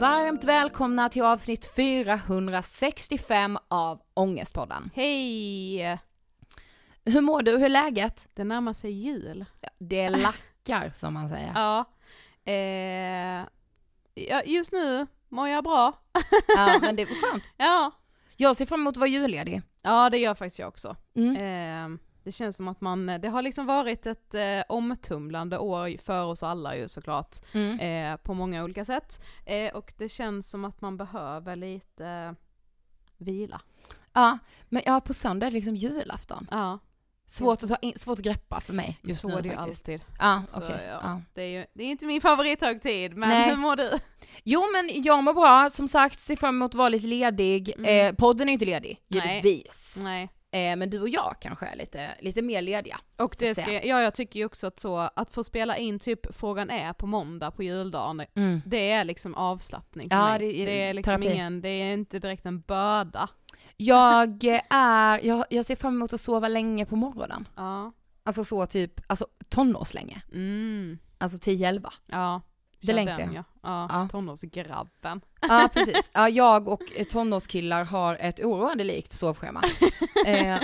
Varmt välkomna till avsnitt 465 av Ångestpodden. Hej! Hur mår du? Hur är läget? Det närmar sig jul. Ja, det lackar som man säger. Ja. Eh, ja. Just nu mår jag bra. ja men det är skönt. Ja. Jag ser fram emot att vara julledig. Ja det gör faktiskt jag också. Mm. Eh, det känns som att man, det har liksom varit ett eh, omtumlande år för oss alla ju såklart, mm. eh, på många olika sätt. Eh, och det känns som att man behöver lite vila. Ja, men ja på söndag är det liksom julafton. Ja. Svårt att, ta in, svårt att greppa för mig just Så nu är det ju alltid. Ja, Så, okay. ja. Det, är ju, det är inte min favorithögtid, men Nej. hur mår du? Jo men jag mår bra, som sagt ser fram emot att vara lite ledig. Mm. Eh, podden är ju inte ledig, givetvis. Nej. Eh, men du och jag kanske är lite, lite mer lediga. Och det ska, ja jag tycker ju också att så, att få spela in typ Frågan är på måndag på juldagen, Mm. det är liksom avslappning för Ja, mig. det är det är liksom terapi. ingen, det är inte direkt en börda. Jag är, jag, jag ser fram emot att sova länge på morgonen. Ja. Alltså så typ, alltså tonårslänge. Mm. Alltså 10-11. Ja. Det längtar jag. Ja, ja, Ja. tonårsgrabben. Ja precis. Ja, jag och tonårskillar har ett oroande likt sovschema. Eh,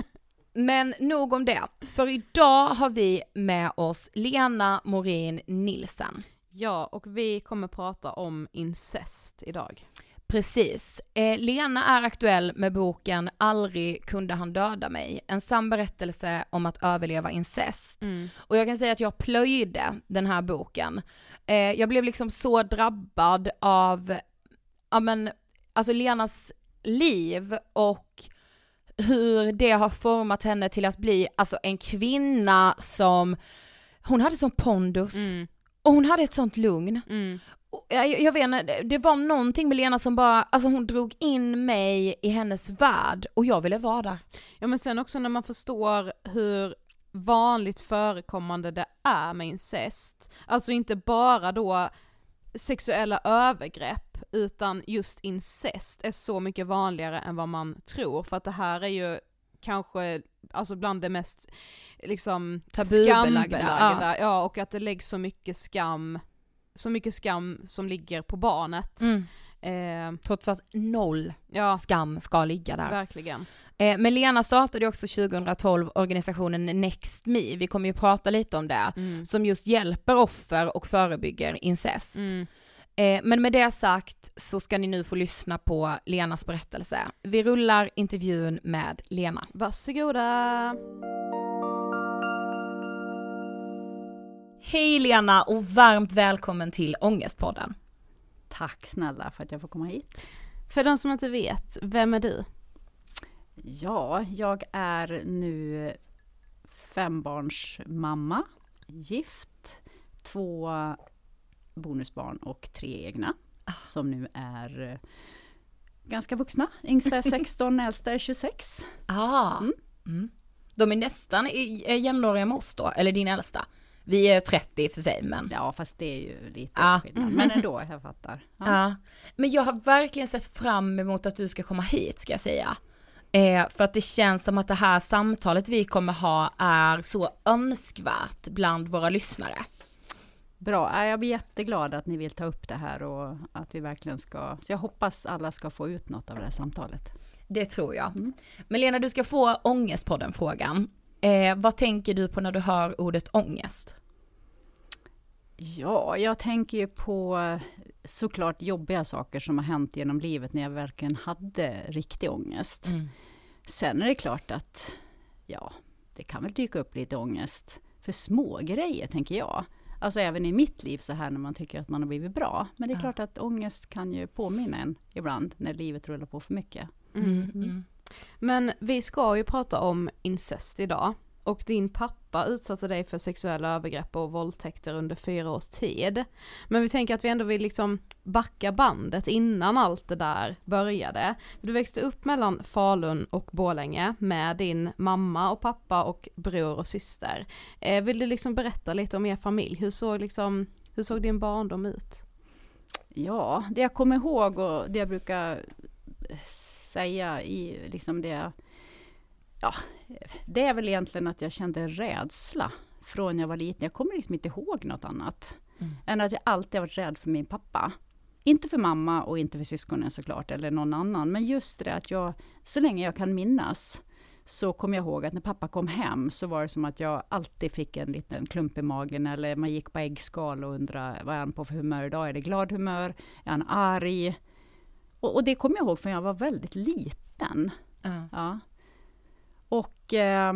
men nog om det. För idag har vi med oss Lena Morin Nilsen. Ja, och vi kommer prata om incest idag. Precis. Eh, Lena är aktuell med boken Aldrig kunde han döda mig. En sann berättelse om att överleva incest. Och jag kan säga att jag plöjde den här boken. Eh, jag blev liksom så drabbad av, ja men, alltså Lenas liv och hur det har format henne till att bli, alltså en kvinna som, hon hade sån pondus och hon hade ett sånt lugn. Och Jag, jag vet inte, det var någonting med Lena som bara, alltså hon drog in mig i hennes värld och jag ville vara där. Ja men sen också när man förstår hur vanligt förekommande det är med incest, alltså inte bara då sexuella övergrepp, utan just incest är så mycket vanligare än vad man tror, för att det här är ju kanske, alltså bland det mest liksom skambelagda, ja. och att det läggs så mycket skam, så mycket skam som ligger på barnet. Eh, Trots att noll ja, skam ska ligga där. verkligen. Eh, men Lena startade också 2012 organisationen Next Me, vi kommer ju prata lite om det, som just hjälper offer och förebygger incest. Mm. Eh, men med det sagt så ska ni nu få lyssna på Lenas berättelse. Vi rullar intervjun med Lena. Varsågoda! Hej Lena och varmt välkommen till Ångestpodden. Tack snälla för att jag får komma hit. För de som inte vet, vem är du? Ja, jag är nu fembarnsmamma, gift, två bonusbarn och tre egna som nu är ganska vuxna. Yngsta är 16, äldsta är 26. Ah. Mm. De är nästan jämnåriga med oss då, eller din äldsta. Vi är 30 i och för sig men. Ja, fast det är ju lite Ja. skillnad. Men ändå, jag fattar. Ja. Ja. Men jag har verkligen sett fram emot att du ska komma hit ska jag säga. Eh, för att det känns som att det här samtalet vi kommer ha är så önskvärt bland våra lyssnare. Bra, Ja, jag blir jätteglad att ni vill ta upp det här och att vi verkligen ska... Så jag hoppas alla ska få ut något av det här samtalet. Det tror jag. Men Lena, du ska få ångestpodden-frågan. Eh, vad tänker du på när du hör ordet ångest? Ja, jag tänker ju på eh, såklart jobbiga saker som har hänt genom livet när jag verkligen hade riktig ångest. Sen är det klart att, ja, det kan väl dyka upp lite ångest för små grejer tänker jag. Alltså även i mitt liv så här när man tycker att man har blivit bra. Men det är klart att ångest kan ju påminna en ibland när livet rullar på för mycket. Mm. Men vi ska ju prata om incest idag. Och din pappa utsatte dig för sexuella övergrepp och våldtäkter under fyra års tid. Men vi tänker att vi ändå vill liksom backa bandet innan allt det där började. Du växte upp mellan Falun och Borlänge med din mamma och pappa och bror och syster. Eh, vill du liksom berätta lite om er familj? Hur såg liksom, hur såg din barndom ut? Ja, det jag kommer ihåg och det jag brukar säga i liksom det... Ja, det är väl egentligen att jag kände rädsla från jag var liten. Jag kommer liksom inte ihåg något annat. Än att jag alltid varit rädd för min pappa. Inte för mamma och inte för syskonen såklart, eller någon annan. Men just det att jag, så länge jag kan minnas, så kommer jag ihåg att när pappa kom hem så var det som att jag alltid fick en liten klump i magen eller man gick på äggskal och undrade vad är han på för humör idag? Är det glad humör? Är han arg? Och, och det kommer jag ihåg från jag var väldigt liten. Ja. Och eh,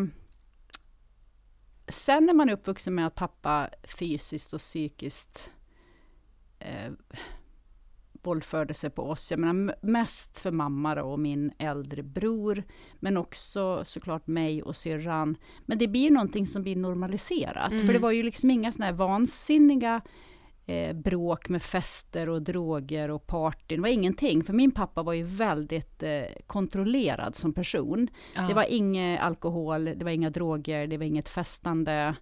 sen när man är uppvuxen med att pappa fysiskt och psykiskt eh, våldförde sig på oss. Jag menar mest för mamma då och min äldre bror, men också såklart mig och syrran. Men det blir ju någonting som blir normaliserat, för det var ju liksom inga sådana här vansinniga eh, bråk med fester och droger och partyn. Det var ingenting, för min pappa var ju väldigt eh, kontrollerad som person. Det var inget alkohol, det var inga droger, det var inget festande.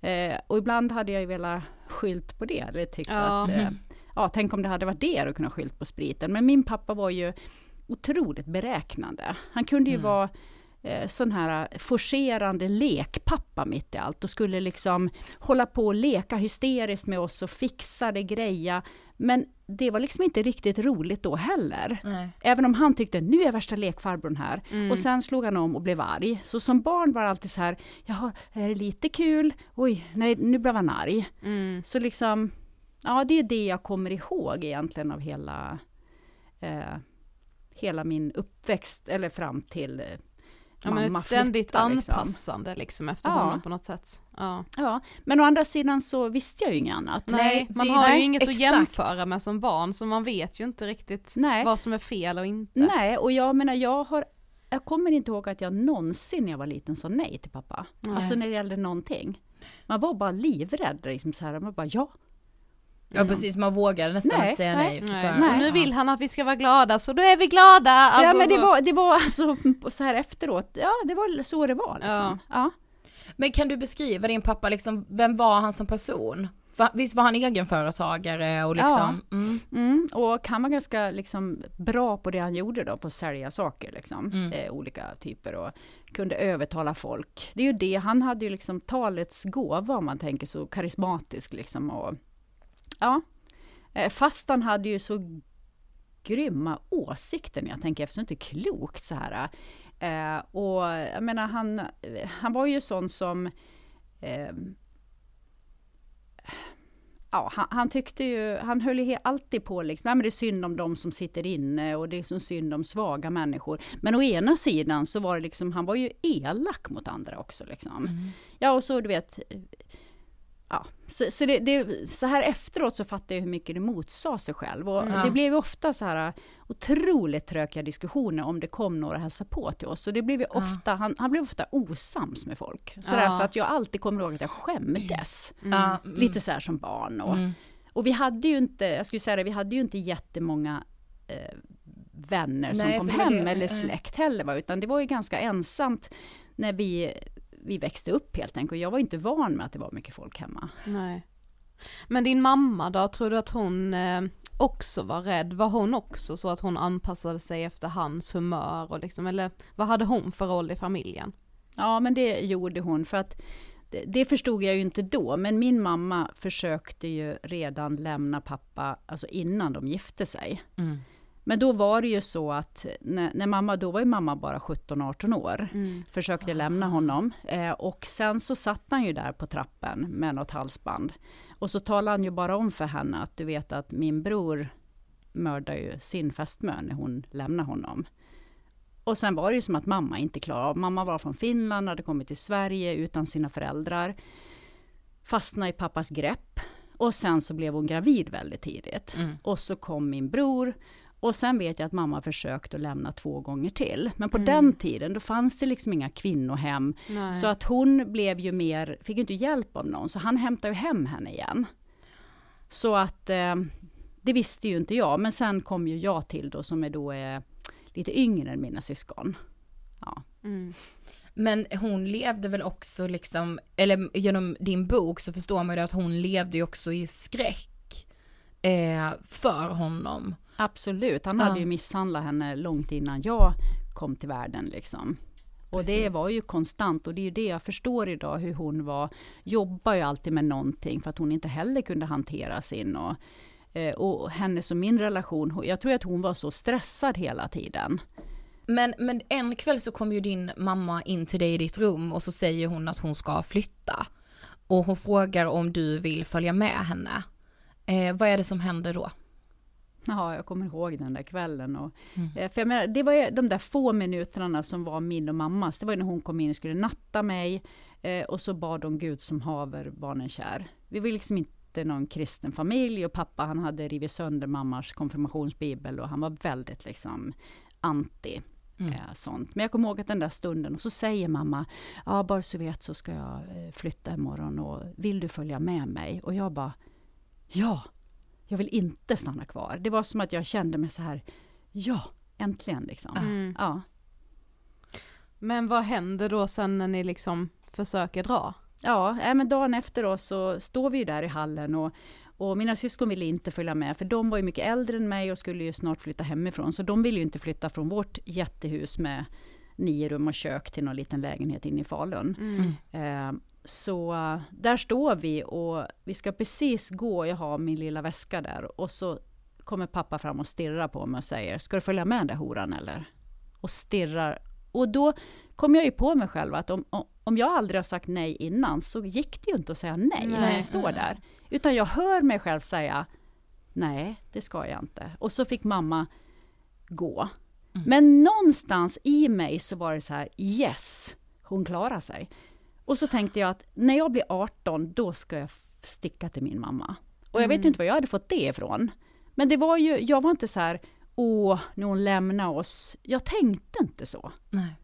Eh, och ibland hade jag ju velat skylt på det, eller tyckt Ja. att eh, ja, tänk om det hade varit det och kunnat skylt på spriten. Men min pappa var ju otroligt beräknande. Han kunde ju vara eh, sån här forcerande lekpappa mitt i allt och skulle liksom hålla på och leka hysteriskt med oss och fixa det, greja. Men det var liksom inte riktigt roligt då heller. Nej. Även om han tyckte, nu är värsta lekfarbrorn här. Mm. Och sen slog han om och blev arg. Så som barn var det alltid så här, jaha, är det lite kul? Oj, nej, nu blev han arg. Mm. Så liksom, ja det är det jag kommer ihåg egentligen av hela, eh, hela min uppväxt, eller fram till Ja men ett ständigt liksom. anpassande liksom efter Ja. honom på något sätt. Ja. Ja, men å andra sidan så visste jag ju inget annat. Nej, man har nej, ju inget exakt. att jämföra med som barn så man vet ju inte riktigt Nej. vad som är fel och inte. Nej, och jag menar jag har jag kommer inte ihåg att jag någonsin när jag var liten sa nej till pappa. Nej. Alltså när det gällde någonting. Man var bara livrädd. Liksom så här, man bara ja. Ja precis, man vågade nästan Nej, inte säga nej, nej. för Nej. så- Nej. Och nu vill han att vi ska vara glada så då är vi glada! Alltså, ja men det var, det var alltså så här efteråt, ja det var så det var liksom. Ja. Men kan du beskriva din pappa, liksom, vem var han som person? För, visst var han egenföretagare och liksom, mm, Mm, och han var ganska liksom, bra på det han gjorde då, på att sälja saker. Liksom, Mm. eh, olika typer och kunde övertala folk. Det är ju det, han hade ju liksom talets gåva om man tänker så karismatisk liksom. Och, ja. Eh, fast han hade ju så grymma åsikter jag tänker efter, så inte klokt så här. Eh, och jag menar han, han var ju sån som eh, ja, han, han tyckte ju, han höll alltid på liksom, nej men det är synd om de som sitter inne och det är som synd om svaga människor. Men å ena sidan så var det liksom, han var ju elak mot andra också liksom. Ja och så du vet, ja, så, så, det, det, så här efteråt så fattar jag hur mycket det motsa sig själv. Och Ja. det blev ju ofta så här otroligt trökiga diskussioner om det kom några hälsa på till oss. Så det blev ju ofta, han, han blev ofta osams med folk. Så, där, så att jag alltid kommer ihåg att jag skämdes. ja, mm, Lite så här som barn. Och, mm. och vi hade ju inte, jag skulle säga det, vi hade ju inte jättemånga eh, vänner som Nej, kom det var hem det- eller släkt heller. Va? Utan det var ju ganska ensamt när vi, vi växte upp helt enkelt. Och jag var inte van med att det var mycket folk hemma. Nej. Men din mamma då, tror du att hon eh, också var rädd? Var hon också så att hon anpassade sig efter hans humör och liksom, eller vad hade hon för roll i familjen? Ja, men det gjorde hon. för att det, det förstod jag ju inte då, men min mamma försökte ju redan lämna pappa, alltså innan de gifte sig. Mm. Men då var det ju så att när, när mamma, då var ju mamma bara 17-18 år. Försökte lämna honom. Eh, och sen så satt han ju där på trappen med något halsband. Och så talade han ju bara om för henne att du vet att min bror mördar ju sin fästmö när hon lämnar honom. Och sen var det ju som att mamma inte klarade av, mamma var från Finland, hade kommit till Sverige utan sina föräldrar. Fastnade i pappas grepp. Och sen så blev hon gravid väldigt tidigt. Mm. Och så kom min bror. Och sen vet jag att mamma försökte att lämna två gånger till. Men på den tiden, då fanns det liksom inga kvinnohem. Nej. Så att hon blev ju mer, fick inte hjälp av någon, så han hämtade ju hem henne igen. Så att eh, det visste ju inte jag, men sen kom ju jag till då som är då är lite yngre än mina syskon. Ja. Mm. Men hon levde väl också liksom, eller genom din bok så förstår man ju att hon levde ju också i skräck eh, för honom. Absolut, han Ja. hade ju misshandlat henne långt innan jag kom till världen liksom. Och det Precis. var ju konstant och det är ju det jag förstår idag hur hon var. Jobbar ju alltid med någonting för att hon inte heller kunde hantera sin och, eh, och hennes och min relation. Jag tror att hon var så stressad hela tiden. Men, men en kväll så kom ju din mamma in till dig i ditt rum och så säger hon att hon ska flytta. Och hon frågar om du vill följa med henne. Eh, vad är det som händer då? Ja, jag kommer ihåg den där kvällen. Och, eh, för jag menar, det var de där få minuterna som var min och mammas. Det var när hon kom in och skulle natta mig. Eh, och så bad hon Gud som haver barnen kär. Vi var liksom inte någon kristen familj och pappa han hade rivit sönder mammas konfirmationsbibel och han var väldigt liksom anti. Eh, sånt. Men jag kommer ihåg att den där stunden och så säger mamma, ja bara så vet så ska jag eh, flytta imorgon och vill du följa med mig? Och jag bara, ja, jag vill inte stanna kvar. Det var som att jag kände mig så här, ja, äntligen liksom. Mm. Ja. Men vad händer då sen när ni liksom försöker dra? Ja, äh, men dagen efter då så står vi ju där i hallen och, och mina syskon ville inte följa med för de var ju mycket äldre än mig och skulle ju snart flytta hemifrån. Så de ville ju inte flytta från vårt jättehus med nio rum och kök till någon liten lägenhet inne i Falun. Mm. Eh, så där står vi och vi ska precis gå, jag har min lilla väska där och så kommer pappa fram och stirrar på mig och säger Ska du följa med den där horan eller? Och stirrar. Och då kom jag ju på mig själv att om, om jag aldrig har sagt nej innan så gick det ju inte att säga nej, nej. när jag står där. Utan jag hör mig själv säga Nej, det ska jag inte. Och så fick mamma gå. Mm. Men någonstans i mig så var det så här, yes, hon klarar sig. Och så tänkte jag att när jag blir 18, då ska jag sticka till min mamma. Och jag vet mm. inte var jag hade fått det ifrån. Men det var ju, jag var inte så här, åh, nu hon lämnar oss. Jag tänkte inte så. Nej.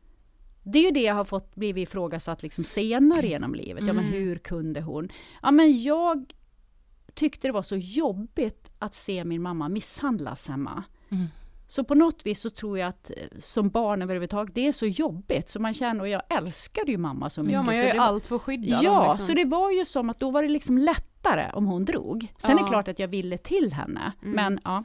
Det är ju det jag har fått blivit ifrågasatt liksom senare genom livet. Ja, men mm. hur kunde hon? Ja, men jag tyckte det var så jobbigt att se min mamma misshandlas hemma. Mm. Så på något vis så tror jag att eh, som barn överhuvudtaget, det är så jobbigt. Så man känner, och jag älskade ju mamma så mycket. Ja, man gör ju allt för att skydda Ja, dem, liksom. så det var ju som att då var det liksom lättare om hon drog. Sen ja. är det klart att jag ville till henne, mm. men ja.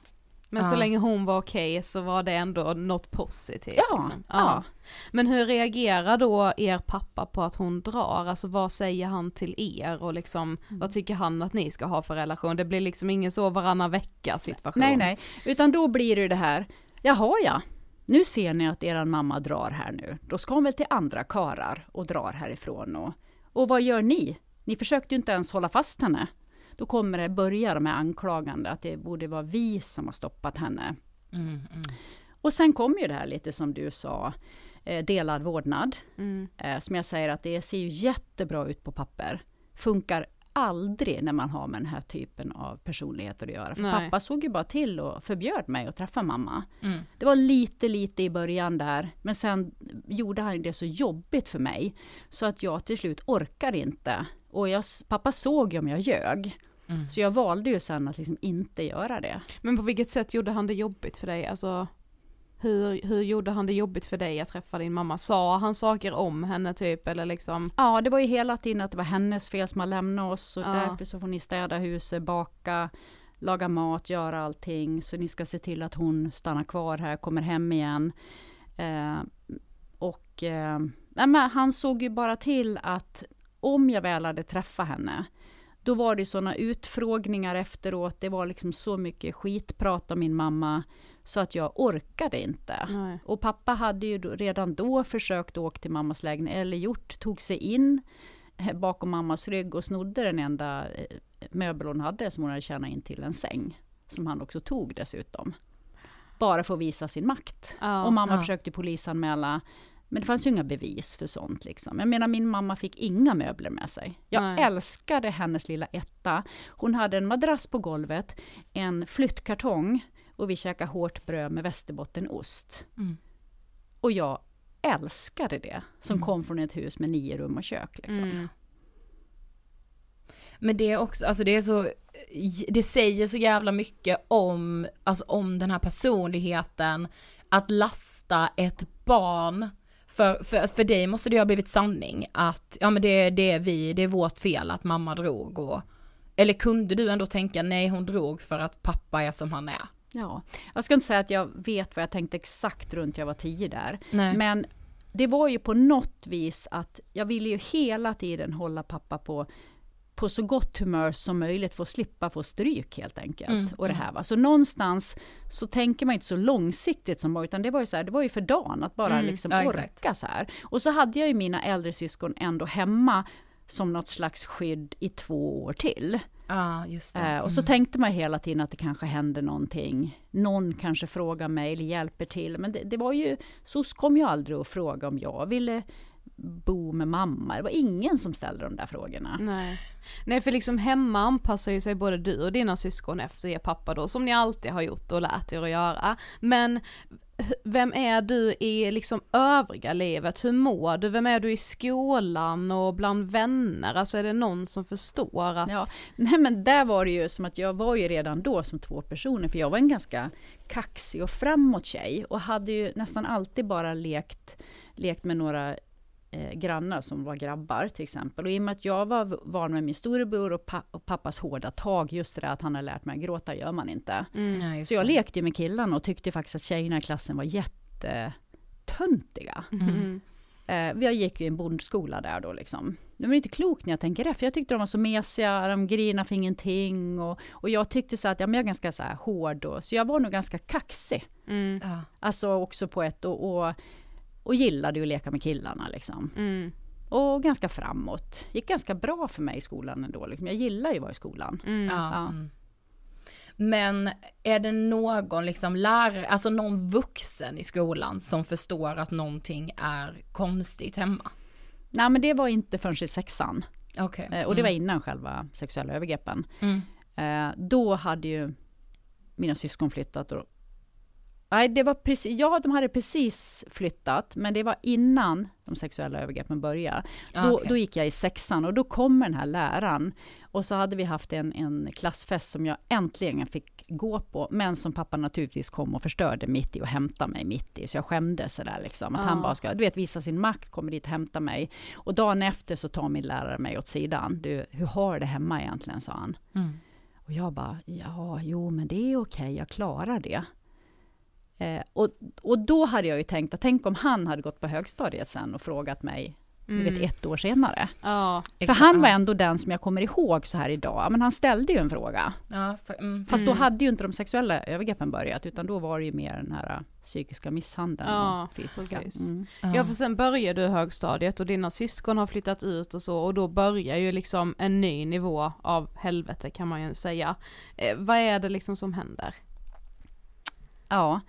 Men ja. så länge hon var okej okay, så var det ändå något positivt. Ja, liksom. ja. ja. Men hur reagerar då er pappa på att hon drar? Alltså vad säger han till er och liksom mm. vad tycker han att ni ska ha för relation? Det blir liksom ingen så varannan vecka situation. Nej, nej, utan då blir det det här, jaha ja, nu ser ni att er mamma drar här nu. Då ska hon väl till andra karar och drar härifrån och, och vad gör ni? Ni försökte ju inte ens hålla fast henne. Då kommer det börja med anklagande, att det borde vara vi som har stoppat henne. Mm, mm. Och sen kommer ju det här lite som du sa, eh, delad vårdnad. Mm. Eh, som jag säger att det ser ju jättebra ut på papper. Funkar aldrig när man har med den här typen av personligheter att göra. För Nej. pappa såg ju bara till och förbjöd mig att träffa mamma. Mm. Det var lite, lite i början där, men sen gjorde han det så jobbigt för mig. Så att jag till slut orkar inte. Och jag, pappa såg ju om jag ljög. Mm. Så jag valde ju sen att liksom inte göra det. Men på vilket sätt gjorde han det jobbigt för dig? Alltså, hur, hur gjorde han det jobbigt för dig att träffa din mamma? Sa han saker om henne typ eller liksom? Ja, det var ju hela tiden att det var hennes fel som har lämnat oss och ja. därför så får ni städa huset, baka, laga mat, göra allting. Så ni ska se till att hon stannar kvar här, kommer hem igen. Eh, och eh, han såg ju bara till att om jag väl hade träffat henne då var det sådana utfrågningar efteråt. Det var liksom så mycket skitprat om min mamma så att jag orkade inte. Nej. Och pappa hade ju redan då försökt åka till mammas lägenhet, eller gjort, tog sig in eh, bakom mammas rygg och snodde den enda eh, möbel hon hade som hon hade tjänat in till en säng. Som han också tog dessutom. Bara för att visa sin makt. Ja, och mamma ja. försökte polisanmäla men det fanns ju inga bevis för sånt. Liksom. Jag menar, min mamma fick inga möbler med sig. Jag Nej. älskade hennes lilla etta. Hon hade en madrass på golvet, en flyttkartong och vi käkade hårt bröd med västerbottenost. Mm. Och jag älskade det, som mm. kom från ett hus med nio rum och kök. Liksom. Mm. Men det är också, alltså det är så, det säger så jävla mycket om, alltså om den här personligheten, att lasta ett barn för, för, för dig måste det ha blivit sanning att, ja men det, det är vi, det är vårt fel att mamma drog och, eller kunde du ändå tänka nej hon drog för att pappa är som han är? Ja, jag ska inte säga att jag vet vad jag tänkte exakt runt jag var tio där, nej. men det var ju på något vis att jag ville ju hela tiden hålla pappa på på så gott humör som möjligt för att slippa få stryk helt enkelt. Mm, och det här, va? Så någonstans så tänker man inte så långsiktigt som barn, utan det var ju, så här, det var ju för dagen att bara mm, liksom ja, orka exakt. så här. Och så hade jag ju mina äldre syskon ändå hemma som något slags skydd i två år till. Ah, just eh, och så mm. tänkte man hela tiden att det kanske händer någonting. Någon kanske frågar mig eller hjälper till. Men det, det var ju, SOS kom ju aldrig att fråga om jag ville bo med mamma. Det var ingen som ställde de där frågorna. Nej. Nej för liksom hemma anpassar ju sig både du och dina syskon efter er pappa då, som ni alltid har gjort och lärt er att göra. Men vem är du i liksom övriga livet? Hur mår du? Vem är du i skolan och bland vänner? Alltså är det någon som förstår att... Ja, nej men där var det ju som att jag var ju redan då som två personer, för jag var en ganska kaxig och framåt tjej och hade ju nästan alltid bara lekt, lekt med några eh, grannar som var grabbar till exempel. Och i och med att jag var van med min storebror och, pa och pappas hårda tag, just det där att han har lärt mig att gråta gör man inte. Mm, så jag lekte med killarna och tyckte faktiskt att tjejerna i klassen var jätte töntiga. Mm. Eh, vi gick ju i en bondskola där då liksom. Det var inte klokt när jag tänker efter. Jag tyckte de var så mesiga, de grinade för ingenting. Och, och jag tyckte så att ja, men jag är ganska så här hård då, så jag var nog ganska kaxig. Mm. Ja. Alltså också på ett och, och, och gillade ju att leka med killarna liksom. Mm. Och ganska framåt. Gick ganska bra för mig i skolan ändå. Liksom. Jag gillar ju att vara i skolan. Mm. Ja. Ja. Mm. Men är det någon liksom lärare, alltså någon vuxen i skolan som förstår att någonting är konstigt hemma? Nej men det var inte förrän i sexan. Okej. Eh, och det var innan själva sexuella övergreppen. Mm. Eh, då hade ju mina syskon flyttat. Och, nej, det var precis, ja, de hade precis flyttat, men det var innan de sexuella övergreppen började. Då, Okej. då gick jag i sexan och då kommer den här läraren. Och så hade vi haft en, en klassfest som jag äntligen fick gå på, men som pappa naturligtvis kom och förstörde mitt i och hämtade mig mitt i. Så jag skämdes sådär liksom. Att Ja. han bara ska, du vet, visa sin makt, kommer dit och hämta mig. Och dagen efter så tar min lärare mig åt sidan. Du, hur har det hemma egentligen, sa han. Mm. Och jag bara, ja, jo, men det är okej, jag klarar det. Eh, och, och då hade jag ju tänkt att tänk om han hade gått på högstadiet sen och frågat mig, du vet ett år senare. Ja. För Exakt, han var ändå den som jag kommer ihåg så här idag. Men han ställde ju en fråga. Ja, för, mm. Fast då hade ju inte de sexuella övergreppen börjat, utan då var det ju mer den här äh, psykiska misshandeln Ja, och fysiska. Mm. Ja för sen börjar du högstadiet och dina syskon har flyttat ut och så och då börjar ju liksom en ny nivå av helvete kan man ju säga. Eh, vad är det liksom som händer? Ja.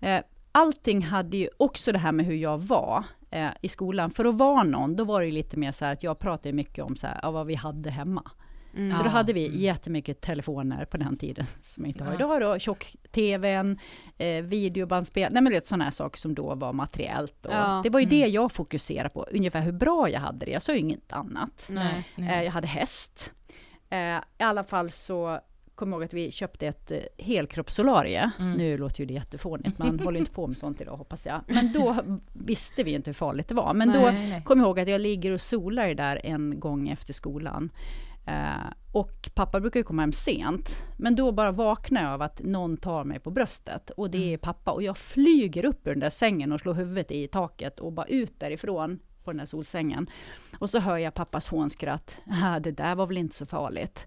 Eh, allting hade ju också det här med hur jag var eh, i skolan. För att vara någon, då var det lite mer så här att jag pratade mycket om så här, ja, vad vi hade hemma. Mm. För då hade vi jättemycket telefoner på den tiden, som jag inte har Ja. idag då. Tjock-tvn, eh, videobandspel, nej men det sådana här saker som då var materiellt. Ja. Det var ju det Mm. jag fokuserade på, ungefär hur bra jag hade det. Jag sa ju inget annat. Nej. Eh, jag hade häst. Eh, I alla fall så kommer ihåg att vi köpte ett eh, helkroppssolarie. Mm. Nu låter ju det jättefånigt, man håller inte på med sånt idag hoppas jag. Men då visste vi ju inte hur farligt det var. Men då Nej, nej. kommer jag ihåg att jag ligger och solar där en gång efter skolan. Eh, och pappa brukar ju komma hem sent. Men då bara vaknar jag av att någon tar mig på bröstet. Och det är pappa. Och jag flyger upp ur den där sängen och slår huvudet i taket och bara ut därifrån på den där solsängen. Och så hör jag pappas hånskratt. "Ah, Det där var väl inte så farligt.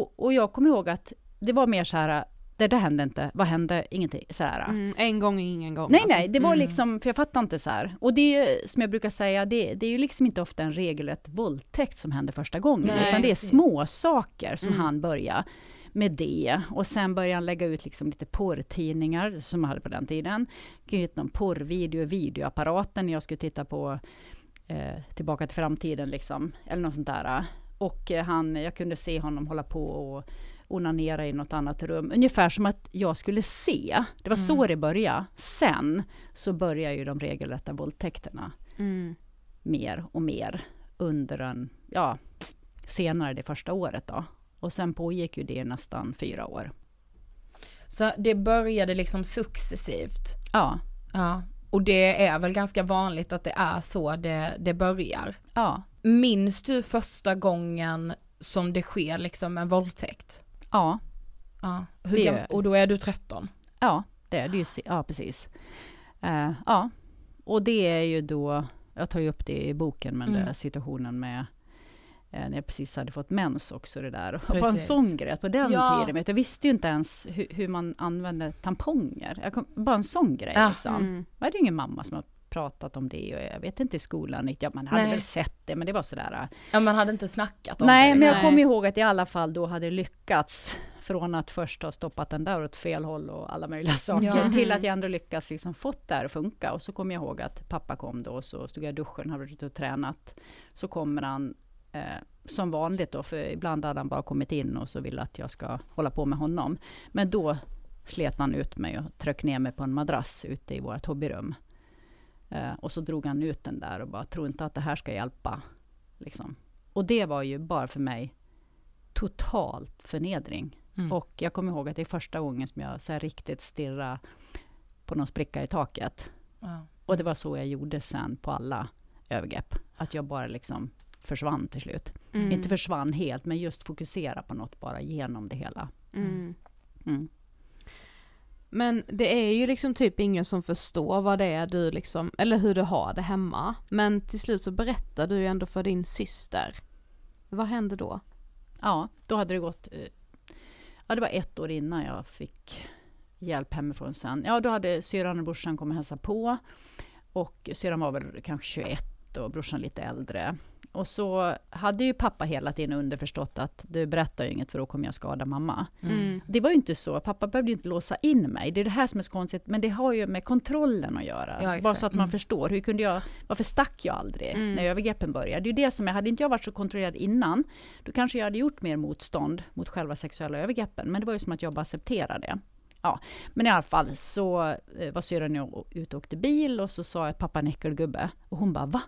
Och, och jag kommer ihåg att det var mer så här, det där hände inte, vad hände, ingenting. Så här. Mm, en gång är ingen gång. Nej, alltså. nej, det var Mm. liksom, för jag fattar inte så här. Och det är ju, som jag brukar säga, det, det är ju liksom inte ofta en regelrätt våldtäkt som händer första gången, Nej, utan det är precis. små saker som Mm. han börjar med det. Och sen började han lägga ut liksom lite porrtidningar, som man hade på den tiden. Ut någon porrvideo i videoapparaten när jag skulle titta på eh, Tillbaka till framtiden, liksom, eller något sånt där. Och eh, han, jag kunde se honom hålla på och onanera i något annat rum. Ungefär som att jag skulle se. Det var så det började. Sen så börjar ju de regelrätta våldtäkterna Mm. mer och mer under en, ja, senare det första året då. Och sen pågick ju det nästan fyra år. Så det började liksom successivt. Ja, Ja. Och det är väl ganska vanligt att det är så det, det börjar. ja, Minns du första gången som det sker liksom en våldtäkt? ja, Ja. Hur Det- gam- och då är du 13? ja, det är det ju, ja precis. Eh, ja, och det är ju då, jag tar ju upp det i boken, men Mm. den situationen med eh, när jag precis hade fått mens också det där. Och bara en sån grej, på den Ja. tiden, jag visste ju inte ens hur, hur man använde tamponger. Jag kom, bara en sån grej Ja. liksom. Mm. Det var det ingen mamma som har pratat om det och jag vet inte i skolan, ja man hade Nej. väl sett det men det var sådär. Ja man hade inte snackat om Nej det. men jag liksom. kommer ihåg att i alla fall då hade lyckats från att först ha stoppat den där åt fel håll och alla möjliga saker Ja. till att jag ändå lyckas liksom fått det här att funka. Och så kommer jag ihåg att pappa kom då och så stod jag i duschen, hade varit och tränat. Så kommer han eh, som vanligt då, för ibland hade han bara kommit in och så ville att jag ska hålla på med honom. Men då slet han ut mig och tryckte ner mig på en madrass ute i vårt hobbyrum. Eh, och så drog han ut den där och bara, tro inte att det här ska hjälpa. Liksom. Och det var ju bara för mig totalt förnedring. Mm. Och jag kommer ihåg att det är första gången som jag så riktigt stirrar på någon spricka i taket. Ja. Och det var så jag gjorde sen på alla övergrepp. Att jag bara liksom försvann till slut. Mm. Inte försvann helt, men just fokusera på något bara genom det hela. Mm. Men det är ju liksom typ ingen som förstår vad det är du liksom, eller hur du har det hemma. Men till slut så berättar du ju ändå för din syster. Vad hände då? Ja, då hade det gått... Eh, ja, det var ett år innan jag fick hjälp hemifrån sen. Ja, då hade syrran och brorsan kommit och hälsat på. Och syrran var väl kanske 21 och brorsan lite äldre. Och så hade ju pappa hela tiden underförstått att du berättar ju inget för då kommer jag skada mamma. Mm. Det var ju inte så. Pappa behövde ju inte låsa in mig. Det är det här som är så konstigt. Men det har ju med kontrollen att göra. Ja. Bara så att man Mm. förstår. Hur kunde jag, varför stack jag aldrig Mm. när övergreppen började? Det är ju det som jag, hade inte jag varit så kontrollerad innan, då kanske jag hade gjort mer motstånd mot själva sexuella övergreppen. Men det var ju som att jag bara accepterade det. Ja, men i alla fall så eh, var syrran och ute och åkte bil och så sa jag att pappa en äckelgubbe. Och hon bara va?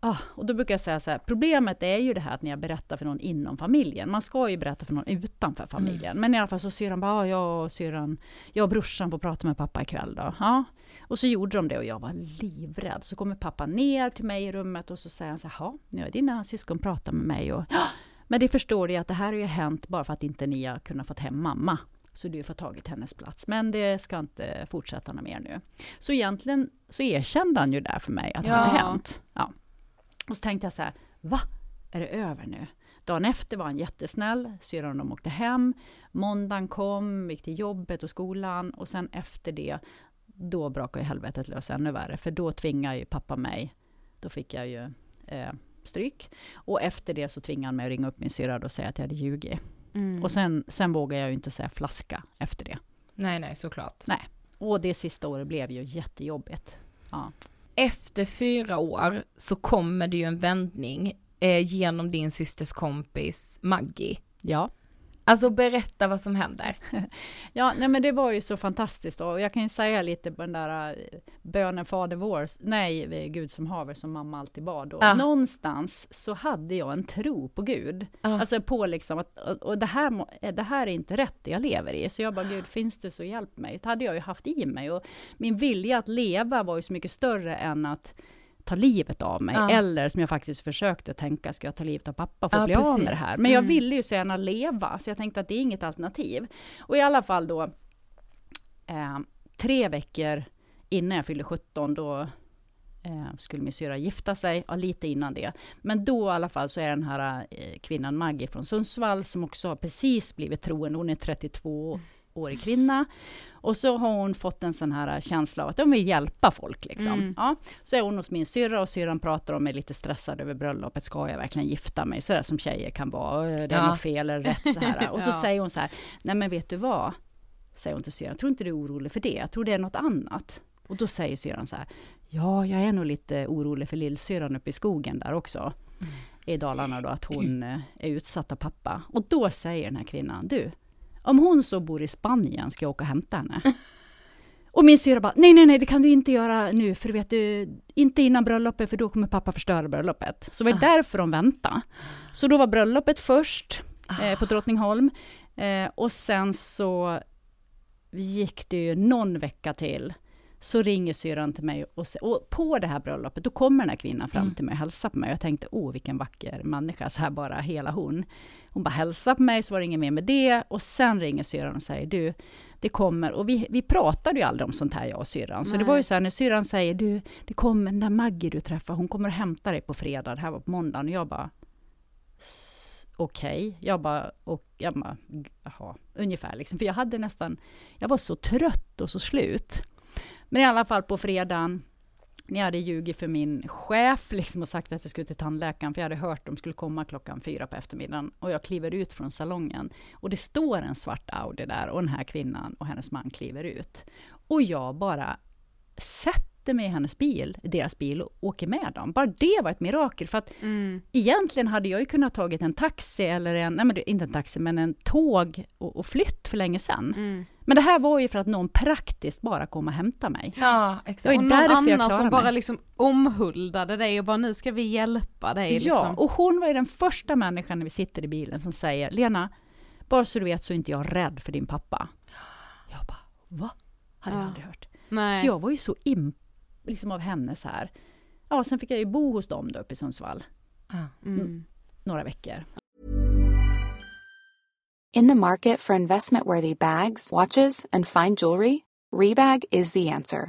Ah, och då brukar jag säga så här, problemet är ju det här att när jag berättar för någon inom familjen. Man ska ju berätta för någon utanför familjen. Men i alla fall så syrran bara, ah, jag och syrran, jag och brorsan får prata med pappa ikväll då. Ja. Och så gjorde de det och jag var livrädd. Så kommer pappa ner till mig i rummet och så säger han så här, "Ja, nu har dina syskon pratat med mig och "Ja, men det förstår du att det här har ju hänt bara för att inte ni har kunnat få hem mamma. Så du får tagit hennes plats. Men det ska inte fortsätta något mer nu. Så egentligen så erkände han ju där för mig att det Ja. hade hänt. Ja. Och så tänkte jag så här, va? Är det över nu? Dagen efter var han jättesnäll, syrran och de åkte hem. Måndagen kom, gick till jobbet och skolan och sen efter det, då brakade ju helvetet lös ännu värre. För då tvingade ju pappa mig, då fick jag ju eh, stryk. Och efter det så tvingade han mig att ringa upp min syrra och säga att jag hade ljugit. Mm. Och sen, sen vågade jag ju inte säga flaska efter det. Nej, nej, såklart. Och det sista året blev ju jättejobbigt. Ja. Efter fyra år så kommer det ju en vändning eh, genom din systers kompis Maggie. Ja. Alltså berätta vad som händer. Ja, nej men det var ju så fantastiskt och jag kan ju säga lite på den där eh, bönen Fader vår, nej Gud som haver som mamma alltid bad. Och Ja. Någonstans så hade jag en tro på Gud. Ja. Alltså på liksom att, och- det här, eh, det här är inte rätt det jag lever i. Så jag bara, Gud finns du så hjälp mig. Det hade jag ju haft i mig och min vilja att leva var ju så mycket större än att ta livet av mig. Ja. Eller som jag faktiskt försökte tänka, ska jag ta livet av pappa för att Ja, bli av med det precis. här? Men jag Mm. ville ju så gärna leva, så jag tänkte att det är inget alternativ. Och i alla fall då, eh, tre veckor innan jag fyllde 17, då eh, skulle min syra gifta sig, ja, lite innan det. Men då i alla fall så är den här eh, kvinnan Maggie från Sundsvall, som också har precis blivit troende, hon är 32 årig kvinna. Och så har hon fått en sån här känsla av att de vill hjälpa folk. Liksom. Mm. Ja, så är hon hos min syrra och syrran pratar om är lite stressad över bröllopet. Ska jag verkligen gifta mig? Sådär som tjejer kan vara. "Äh, Det är Ja. något fel eller rätt. Så här. Och så Ja. säger hon så här, nej men vet du vad? Säger hon till syrran, jag tror inte du är orolig för det. Jag tror det är något annat. Och då säger syrran så här, ja jag är nog lite orolig för lillsyrran uppe i skogen där också. I Dalarna då, att hon är utsatt av pappa. Och då säger den här kvinnan, du, om hon så bor i Spanien ska jag åka och hämta henne. Och min syrra bara, nej, nej, nej, det kan du inte göra nu, för vet du, inte innan bröllopet, för då kommer pappa förstöra bröllopet. Så det var därför de väntade. Så då var bröllopet först, eh, på Drottningholm. Eh, och sen så gick det ju någon vecka till. Så ringer syrran till mig och, och på det här bröllopet, då kommer den här kvinnan fram Mm. till mig och hälsar på mig. Jag tänkte, åh vilken vacker människa, så här bara hela hon. Hon bara hälsar på mig, så var det inget mer med det. Och sen ringer syrran och säger, du, det kommer, och vi, vi pratade ju aldrig om sånt här jag och syrran. Så det Nej. var ju så här, när syrran säger, du, det kommer den där Maggie du träffar, hon kommer att hämta dig på fredag, det här var på måndagen. Och jag bara, "S- okej. Jag bara, och jag bara, jaha, ungefär liksom. För jag hade nästan, jag var så trött och så slut. Men i alla fall på fredagen, när jag hade ljugit för min chef liksom, och sagt att jag skulle till tandläkaren, för jag hade hört att de skulle komma klockan fyra på eftermiddagen. Och jag kliver ut från salongen. Och det står en svart Audi där och den här kvinnan och hennes man kliver ut. Och jag bara sätter mig i hennes bil, deras bil, och åker med dem. Bara det var ett mirakel, för att Mm. egentligen hade jag ju kunnat tagit en taxi, eller en, nej men inte en taxi, men en tåg och, och flytt för länge sedan. Mm. Men det här var ju för att någon praktiskt bara kom och hämta mig. Ja, exakt. Och någon jag annan som mig. bara liksom omhuldade dig och bara nu ska vi hjälpa dig Ja, liksom. och hon var ju den första människan när vi sitter i bilen som säger Lena, bara så du vet så är inte jag rädd för din pappa. Jag bara, va? Hade jag Ja. aldrig hört. Nej. Så jag var ju så imp liksom av henne så här. Ja, sen fick jag ju bo hos dem då uppe i Sundsvall Ja. Mm. några veckor. In the market for investment-worthy bags, watches, and fine jewelry, Rebag is the answer.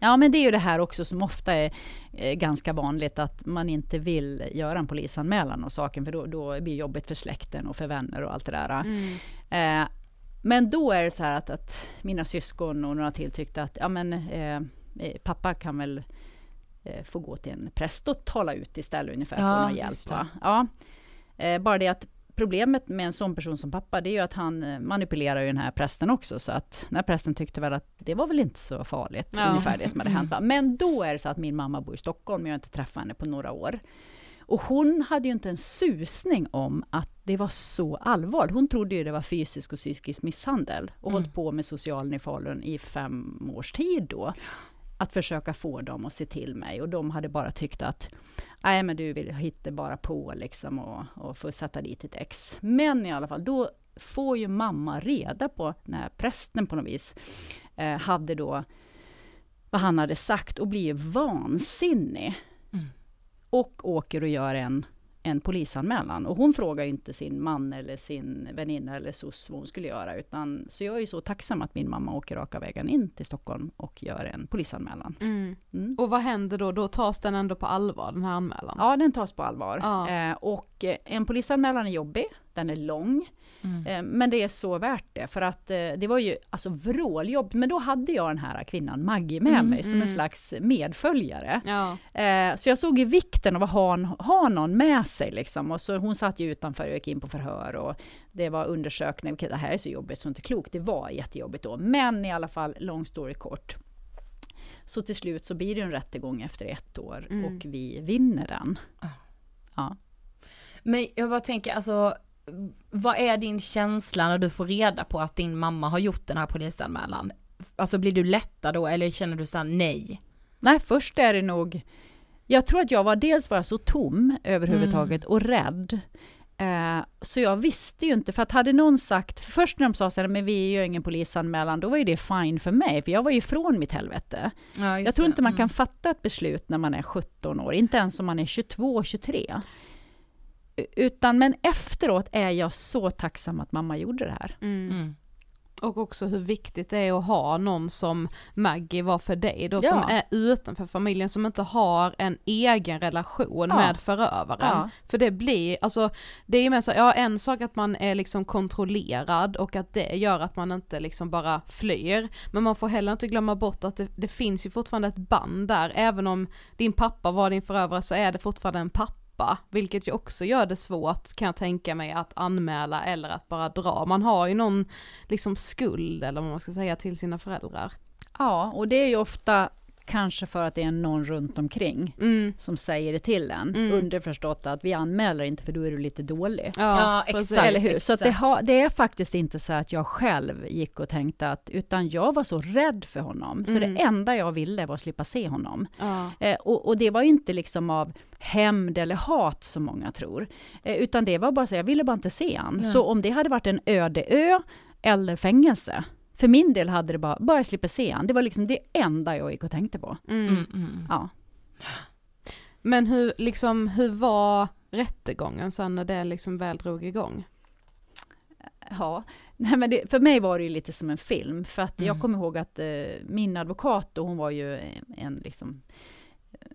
Ja, men det är ju det här också som ofta är eh, ganska vanligt, att man inte vill göra en polisanmälan av saken, för då, då blir jobbigt för släkten och för vänner och allt det där. Eh, men då är det så här att, att mina syskon och några till tyckte att ja, men, eh, eh, pappa kan väl eh, få gå till en präst och tala ut istället ungefär, Ja, få någon hjälp. Ja. Bara det att problemet med en sån person som pappa, det är ju att han eh, manipulerar ju den här prästen också, så att den här prästen tyckte väl att det var väl inte så farligt, Ja. ungefär det som hade hänt. Men då är det så att min mamma bor i Stockholm, jag har inte träffat henne på några år. Och hon hade ju inte en susning om att det var så allvarligt. Hon trodde ju det var fysisk och psykisk misshandel och hållit på med socialen i Falun i fem års tid då. Att försöka få dem att se till mig och de hade bara tyckt att nej men du vill hitta bara på liksom och, och få sätta dit ett ex. Men i alla fall, då får ju mamma reda på när prästen på något vis eh, hade då vad han hade sagt och blir vansinnig. Och åker och gör en, en polisanmälan. Och hon frågar ju inte sin man eller sin väninna eller SOS vad hon skulle göra. Utan, så jag är ju så tacksam att min mamma åker raka vägen in till Stockholm och gör en polisanmälan. Mm. Och vad händer då? Då tas den ändå på allvar, den här anmälan? Ja, den tas på allvar. Ja. Eh, och en polisanmälan är jobbig, den är lång. Eh, men det är så värt det, för att eh, det var ju alltså vråljobb. Men då hade jag den här kvinnan Maggie med mig som en slags medföljare. Ja. Eh, så jag såg ju vikten av att ha, en, ha någon med sig. Liksom. Och så hon satt ju utanför och gick in på förhör. Och det var undersökning. Det här är så jobbigt så inte klokt. Det var jättejobbigt då. Men i alla fall, long story kort. Så till slut så blir det en rättegång efter ett år och vi vinner den. Ja. Men jag bara tänker, alltså, vad är din känsla när du får reda på att din mamma har gjort den här polisanmälan? Alltså blir du lättad då eller känner du såhär nej? Nej, först är det nog... Jag tror att jag var dels var jag så tom överhuvudtaget och rädd. Eh, så jag visste ju inte, för att hade någon sagt, för först när de sa så här, men vi gör ingen polisanmälan, då var ju det fine för mig, för jag var ju ifrån mitt helvete. Ja, Jag tror inte man kan fatta ett beslut när man är 17 år, inte ens om man är 22, 23. Utan, men efteråt är jag så tacksam att mamma gjorde det här. Mm. Och också hur viktigt det är att ha någon som Maggie var för dig då, Ja. som är utanför familjen, som inte har en egen relation Ja. med förövaren. Ja. För det blir, alltså det är ju med så, ja en sak att man är liksom kontrollerad och att det gör att man inte liksom bara flyr, men man får heller inte glömma bort att det, det finns ju fortfarande ett band där, även om din pappa var din förövare så är det fortfarande en pappa vilket ju också gör det svårt kan jag tänka mig att anmäla eller att bara dra. Man har ju någon liksom skuld eller vad man ska säga till sina föräldrar. Ja, och det är ju ofta kanske för att det är någon runt omkring Mm. som säger det till en. Mm. Underförstått att vi anmäler inte för då är du lite dålig. Ja, precis. exakt. Eller hur? Så att det, har, det är faktiskt inte så att jag själv gick och tänkte att, utan jag var så rädd för honom. Så Mm. det enda jag ville var att slippa se honom. Ja. Eh, och, och det var ju inte liksom av hämnd eller hat som många tror. Eh, utan det var bara så, jag ville bara inte se han. Så om det hade varit en öde ö eller fängelse, för min del hade det bara, bara jag slipper se han. Det var liksom det enda jag gick och tänkte på. Mm. Mm, mm. Ja. Men hur, liksom, hur var rättegången sen när det liksom väl drog igång? Ja, Nej, men det, för mig var det ju lite som en film. För att jag Mm. kommer ihåg att eh, min advokat, då, hon var ju en, en, liksom,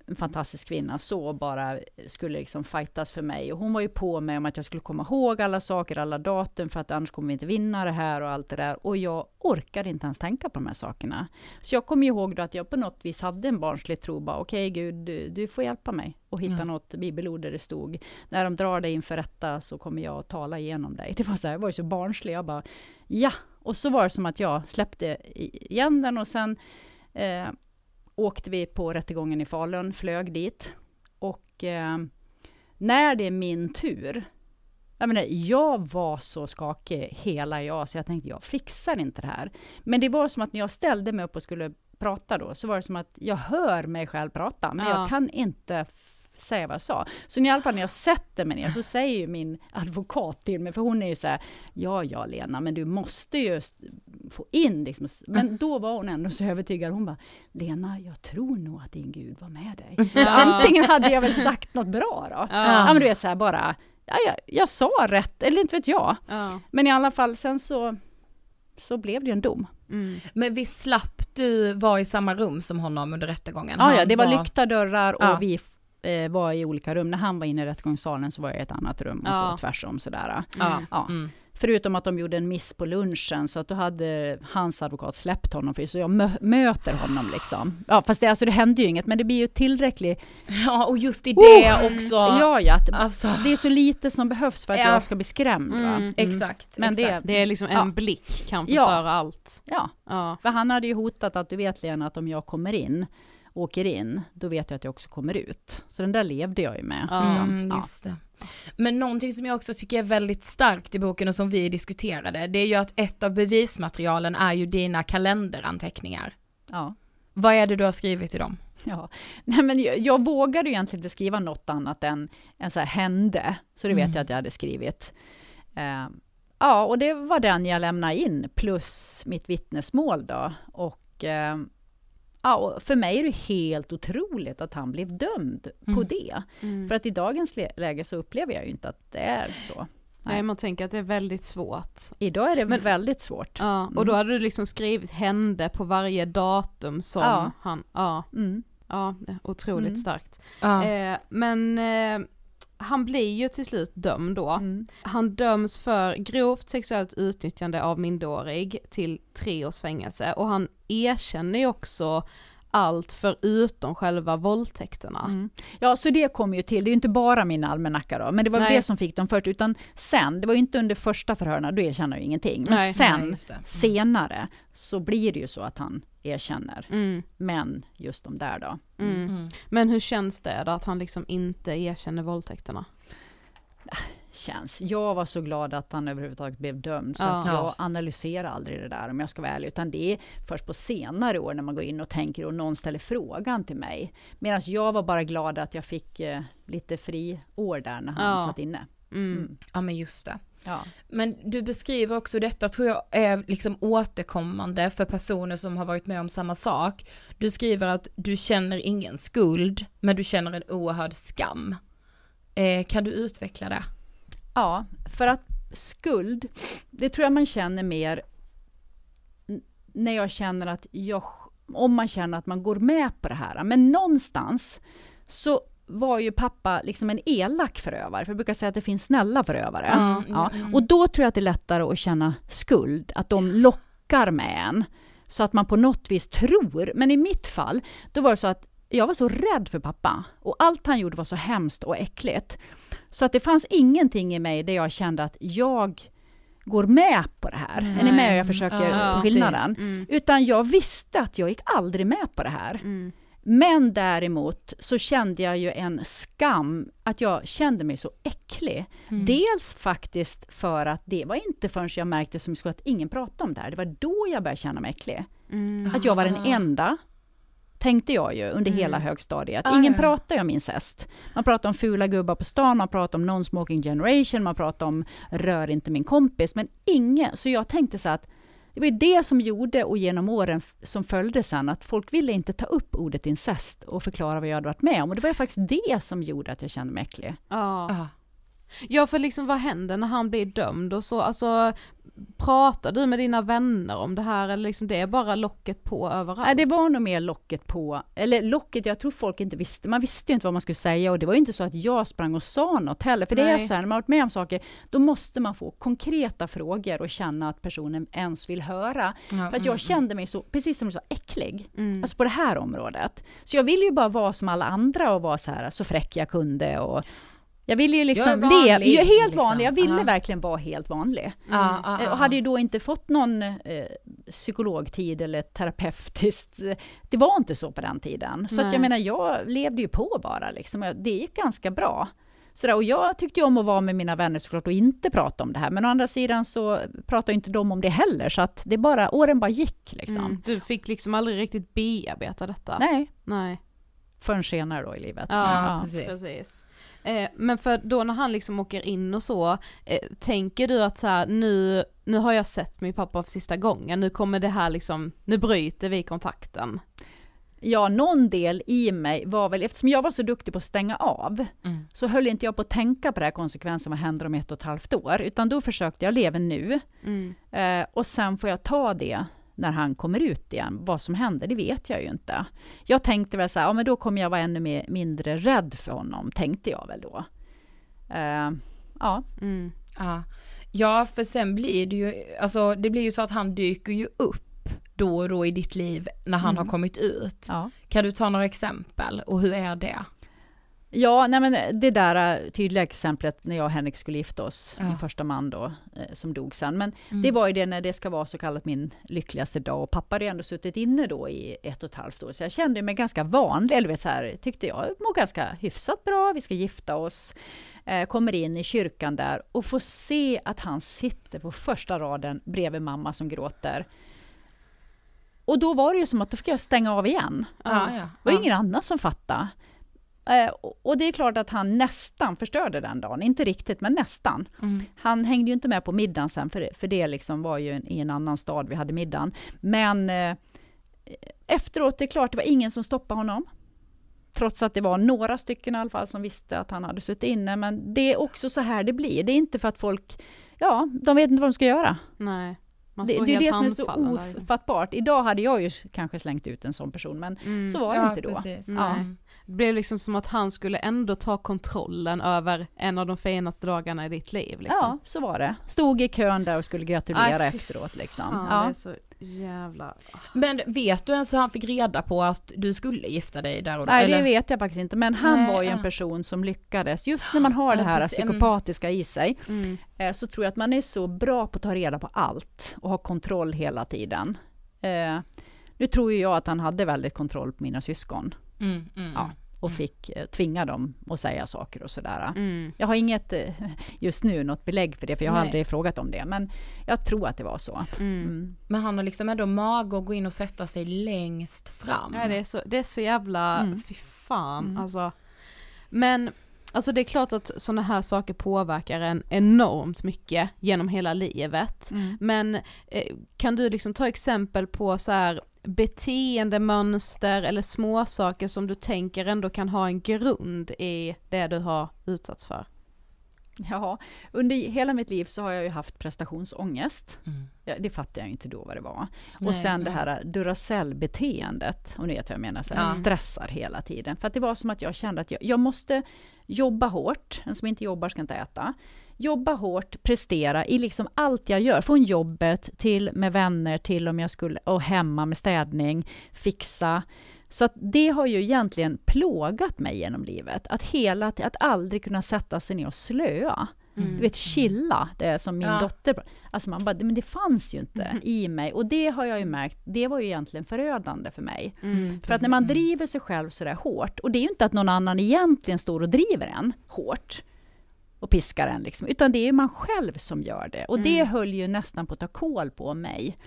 en fantastisk kvinna, så bara skulle liksom fightas för mig. Och hon var ju på mig om att jag skulle komma ihåg alla saker, alla datum, för att annars kommer vi inte vinna det här och allt det där. Och jag orkade inte ens tänka på de här sakerna. Så jag kommer ihåg då att jag på något vis hade en barnslig tro, bara okej Gud, du, du får hjälpa mig och hitta Ja. något bibelord där det stod, när de drar dig inför rätta så kommer jag att tala igenom dig. Det var så här, jag var ju så barnslig, jag bara ja. Och så var det som att jag släppte igen den och sen eh, åkte vi på rättegången i Falun, flög dit. Och eh, när det är min tur, jag menar, jag var så skakig hela jag, så jag tänkte jag fixar inte det här. Men det var som att när jag ställde mig upp och skulle prata då, så var det som att jag hör mig själv prata, men Ja. jag kan inte säga vad jag sa. Så i alla fall när jag sätter mig ner så säger ju min advokat till mig, för hon är ju så här, ja, ja Lena, men du måste ju få in liksom. Men då var hon ändå så övertygad, hon bara, Lena, jag tror nog att din Gud var med dig. Så antingen hade jag väl sagt något bra då. Ja, men du vet så här bara, ja, jag, jag sa rätt, eller inte vet jag. Ja. Men i alla fall, sen så, så blev det en dom. Mm. Men vi slapp du vara i samma rum som honom under rättegången? Ja, ja, det var lyckta dörrar och Ja. vi eh, var i olika rum. När han var inne i rättegångssalen så var jag i ett annat rum och Ja. så tvärsom sådär. Ja. Ja. Mm. Förutom att de gjorde en miss på lunchen, så att då hade hans advokat släppt honom, för så jag mö- möter honom liksom. Ja, fast det, alltså, det hände ju inget, men det blir ju tillräckligt. ja, och just i det Oh! också. Ja, ja, att Alltså, det är så lite som behövs för att Ja. jag ska bli skrämd. Va? Mm. exakt. Men det- exakt. Det är liksom en Ja. blick kan Ja. förstöra allt. Ja, Ja. för han hade ju hotat att du vet Lena, att om jag kommer in, åker in, då vet jag att jag också kommer ut. Så den där levde jag ju med. Liksom. Mm, Ja. just det. Men någonting som jag också tycker är väldigt starkt i boken och som vi diskuterade, det är ju att ett av bevismaterialen är ju dina kalenderanteckningar. Ja. Vad är det du har skrivit i dem? Ja. Nej, men jag, jag vågade ju egentligen inte skriva något annat än, än så här hände. Så det vet Mm. jag att jag hade skrivit. Eh, ja, och det var den jag lämnade in, plus mitt vittnesmål då. Och, eh, ja, och för mig är det helt otroligt att han blev dömd på Mm. det. Mm. För att i dagens lä- läge så upplever jag ju inte att det är så. Nej, man tänker att det är väldigt svårt. Idag är det Men- väldigt svårt. Ja, och Mm. då hade du liksom skrivit hände på varje datum som Ja. han, ja, Mm. ja, otroligt Mm. starkt. Ja. Eh, men eh, han blir ju till slut dömd då. Mm. Han döms för grovt sexuellt utnyttjande av minderårig till tre års fängelse och han erkänner ju också allt förutom själva våldtäkterna. Mm. Ja, så det kom ju till. Det är ju inte bara min almanacka då, men det var Nej. det som fick dem först. Utan sen, det var ju inte under första förhören, då erkänner jag ingenting. Men Nej, sen, Nej, det. senare, så blir det ju så att han erkänner. Mm, Men just de där då. mm. Mm. Men hur känns det då att han liksom inte erkänner våldtäkterna? Känns. Jag var så glad att han överhuvudtaget blev dömd, så Ja. att jag Ja. analyserar aldrig det där om jag ska vara ärlig. Utan det är först på senare år när man går in och tänker och någon ställer frågan till mig. Medan jag var bara glad att jag fick eh, lite fri år där när han Ja. satt inne. Mm. Mm. Ja men just det. Ja. Men du beskriver också detta tror jag är liksom återkommande för personer som har varit med om samma sak. Du skriver att du känner ingen skuld, men du känner en oerhörd skam. Eh, kan du utveckla det? Ja, för att skuld, det tror jag man känner mer när jag känner att jag, om man känner att man går med på det här. Men någonstans så var ju pappa liksom en elak förövare, för jag brukar säga att det finns snälla förövare. Mm, ja. mm. Och då tror jag att det är lättare att känna skuld, att de lockar med en. Så att man på något vis tror, men i mitt fall, då var det så att jag var så rädd för pappa. Och allt han gjorde var så hemskt och äckligt. Så att det fanns ingenting i mig där jag kände att jag går med på det här. Är ni med? Jag försöker Ja, på skillnaden. Mm. Utan jag visste att jag gick aldrig med på det här. Mm. Men däremot så kände jag ju en skam, att jag kände mig så äcklig. Mm. Dels faktiskt för att det var inte förrän jag märkte som skulle att ingen pratade om det här. Det var då jag började känna mig äcklig. Mm. Att jag var den enda, tänkte jag ju under hela högstadiet. Ah, Ingen ja. ju om incest. Man pratar om fula gubbar på stan, man pratar om non-smoking generation, man pratar om rör inte min kompis, men ingen. Så jag tänkte så att det var ju det som gjorde, och genom åren som följde sen, att folk ville inte ta upp ordet incest och förklara vad jag hade varit med om. Och det var ju faktiskt det som gjorde att jag kände mig äcklig. Ja. Ah. Ja för liksom vad händer när han blir dömd och så, alltså pratar du med dina vänner om det här eller liksom det är bara locket på överallt? Nej, det var nog mer locket på, eller locket, jag tror folk inte visste, man visste ju inte vad man skulle säga och det var ju inte så att jag sprang och sa något heller, för det är Nej. så här, när man varit med om saker, då måste man få konkreta frågor och känna att personen ens vill höra. Ja, För att jag kände mig så, precis som du sa, äcklig. Mm. Alltså på det här området. Så jag ville ju bara vara som alla andra och vara så här, så fräck jag kunde och jag ville ju liksom leva, helt liksom. vanlig, jag ville Ja. verkligen vara helt vanlig. Ah, ah, Eh, Och hade ju då inte fått någon eh, psykologtid eller terapeutiskt. eh, Det var inte så på den tiden. Så jag menar, jag levde ju på bara liksom. Det gick ganska bra. Sådär, och jag tyckte ju om att vara med mina vänner såklart och inte prata om det här. Men å andra sidan så pratar inte de om det heller. Så att det bara, åren bara gick liksom. Mm. Du fick liksom aldrig riktigt bearbeta detta? Nej, Nej. Förrän senare då i livet. Ja, precis. precis. Eh, men för då när han liksom åker in och så, eh, tänker du att så här, nu, nu har jag sett min pappa för sista gången, nu kommer det här liksom, nu bryter vi kontakten. Ja, någon del i mig var väl, eftersom jag var så duktig på att stänga av, Mm. så höll inte jag på att tänka på det här konsekvensen, vad händer om ett och ett halvt år? Utan då försökte jag leva nu. Mm. Eh, och sen får jag ta det när han kommer ut igen. Vad som händer, det vet jag ju inte. Jag tänkte väl så här, ja men då kommer jag vara ännu mer, mindre rädd för honom, tänkte jag väl då. Eh, ja, Mm. Ja. ja, för sen blir det ju, alltså det blir ju så att han dyker ju upp då och då i ditt liv när han har kommit ut. ja. Kan du ta några exempel och hur är det? Ja, nej men det där eh, tydliga exemplet när jag och Henrik skulle gifta oss, Ja. min första man då, eh, som dog sen. Men Mm. det var ju det när det ska vara så kallat min lyckligaste dag och pappa hade ju ändå suttit inne då i ett och ett halvt år. Så jag kände mig ganska vanlig, eller vet så här, tyckte jag mår ganska hyfsat bra, vi ska gifta oss. Eh, kommer in i kyrkan där och får se att han sitter på första raden bredvid mamma som gråter. Och då var det ju som att då fick jag stänga av igen. Ja, Det ja. var ja. ingen annan som fattade. Eh, och- det är klart att han nästan förstörde den dagen. Inte riktigt, men nästan. Mm. Han hängde ju inte med på middagen sen, för det, för det liksom var ju en, i en annan stad vi hade middagen. Men eh, efteråt, det är klart, det var ingen som stoppade honom. Trots att det var några stycken i alla fall som visste att han hade suttit inne. Men det är också så här det blir. Det är inte för att folk, ja, de vet inte vad de ska göra. Nej. Man Det, det är det som är så ofattbart. Idag hade jag ju kanske slängt ut en sån person, men Mm. så var det Ja, inte då. precis. Ja. Mm. Det blev liksom som att han skulle ändå ta kontrollen över en av de finaste dagarna i ditt liv liksom. Ja, så var det. Stod i kön där och skulle gratulera Aj, efteråt. Liksom. Fan, Ja. det är så jävla... Men vet du ens hur han fick reda på att du skulle gifta dig där och då? Nej, eller? det vet jag faktiskt inte. Men han Nej, var ju en ja. person som lyckades. Just när man har det Ja, här. Mm. psykopatiska i sig, Mm. eh, så tror jag att man är så bra på att ta reda på allt och ha kontroll hela tiden. Eh, nu tror ju jag att han hade väldigt kontroll på mina syskon Mm, mm. Ja. Och fick eh, tvinga dem att säga saker och sådär. Mm. Jag har inget eh, just nu något belägg för det, för jag har Nej. aldrig frågat om det. Men jag tror att det var så. Mm. Mm. Men han har liksom ändå mage att gå in och sätta sig längst fram. Nej, det, är så, det är så jävla, Mm. fy fan Mm. alltså. Men, alltså det är klart att sådana här saker påverkar en enormt mycket genom hela livet. Mm. Men eh, kan du liksom ta exempel på så här beteendemönster eller småsaker som du tänker ändå kan ha en grund i det du har utsatts för? Ja, under hela mitt liv så har jag ju haft prestationsångest. Mm. Ja, det fattar jag inte då vad det var. Nej, och sen det nej. här Duracell-beteendet, och ni vet vad jag menar, så här, Ja. stressar hela tiden. För att det var som att jag kände att jag, jag måste jobba hårt, en som inte jobbar ska inte äta. Jobba hårt, prestera i liksom allt jag gör, från jobbet till med vänner, till om jag skulle, och hemma med städning, fixa. Så det har ju egentligen plågat mig genom livet, att hela, att aldrig kunna sätta sig ner och slöa. Du vet chilla, det är som min Ja. dotter. Alltså man bara, men det fanns ju inte i mig. Och det har jag ju märkt, det var ju egentligen förödande för mig. För att när man driver sig själv sådär hårt, och det är ju inte att någon annan egentligen står och driver en hårt och piskar en, liksom, utan det är ju man själv som gör det. Och det höll ju nästan på att ta kål på mig.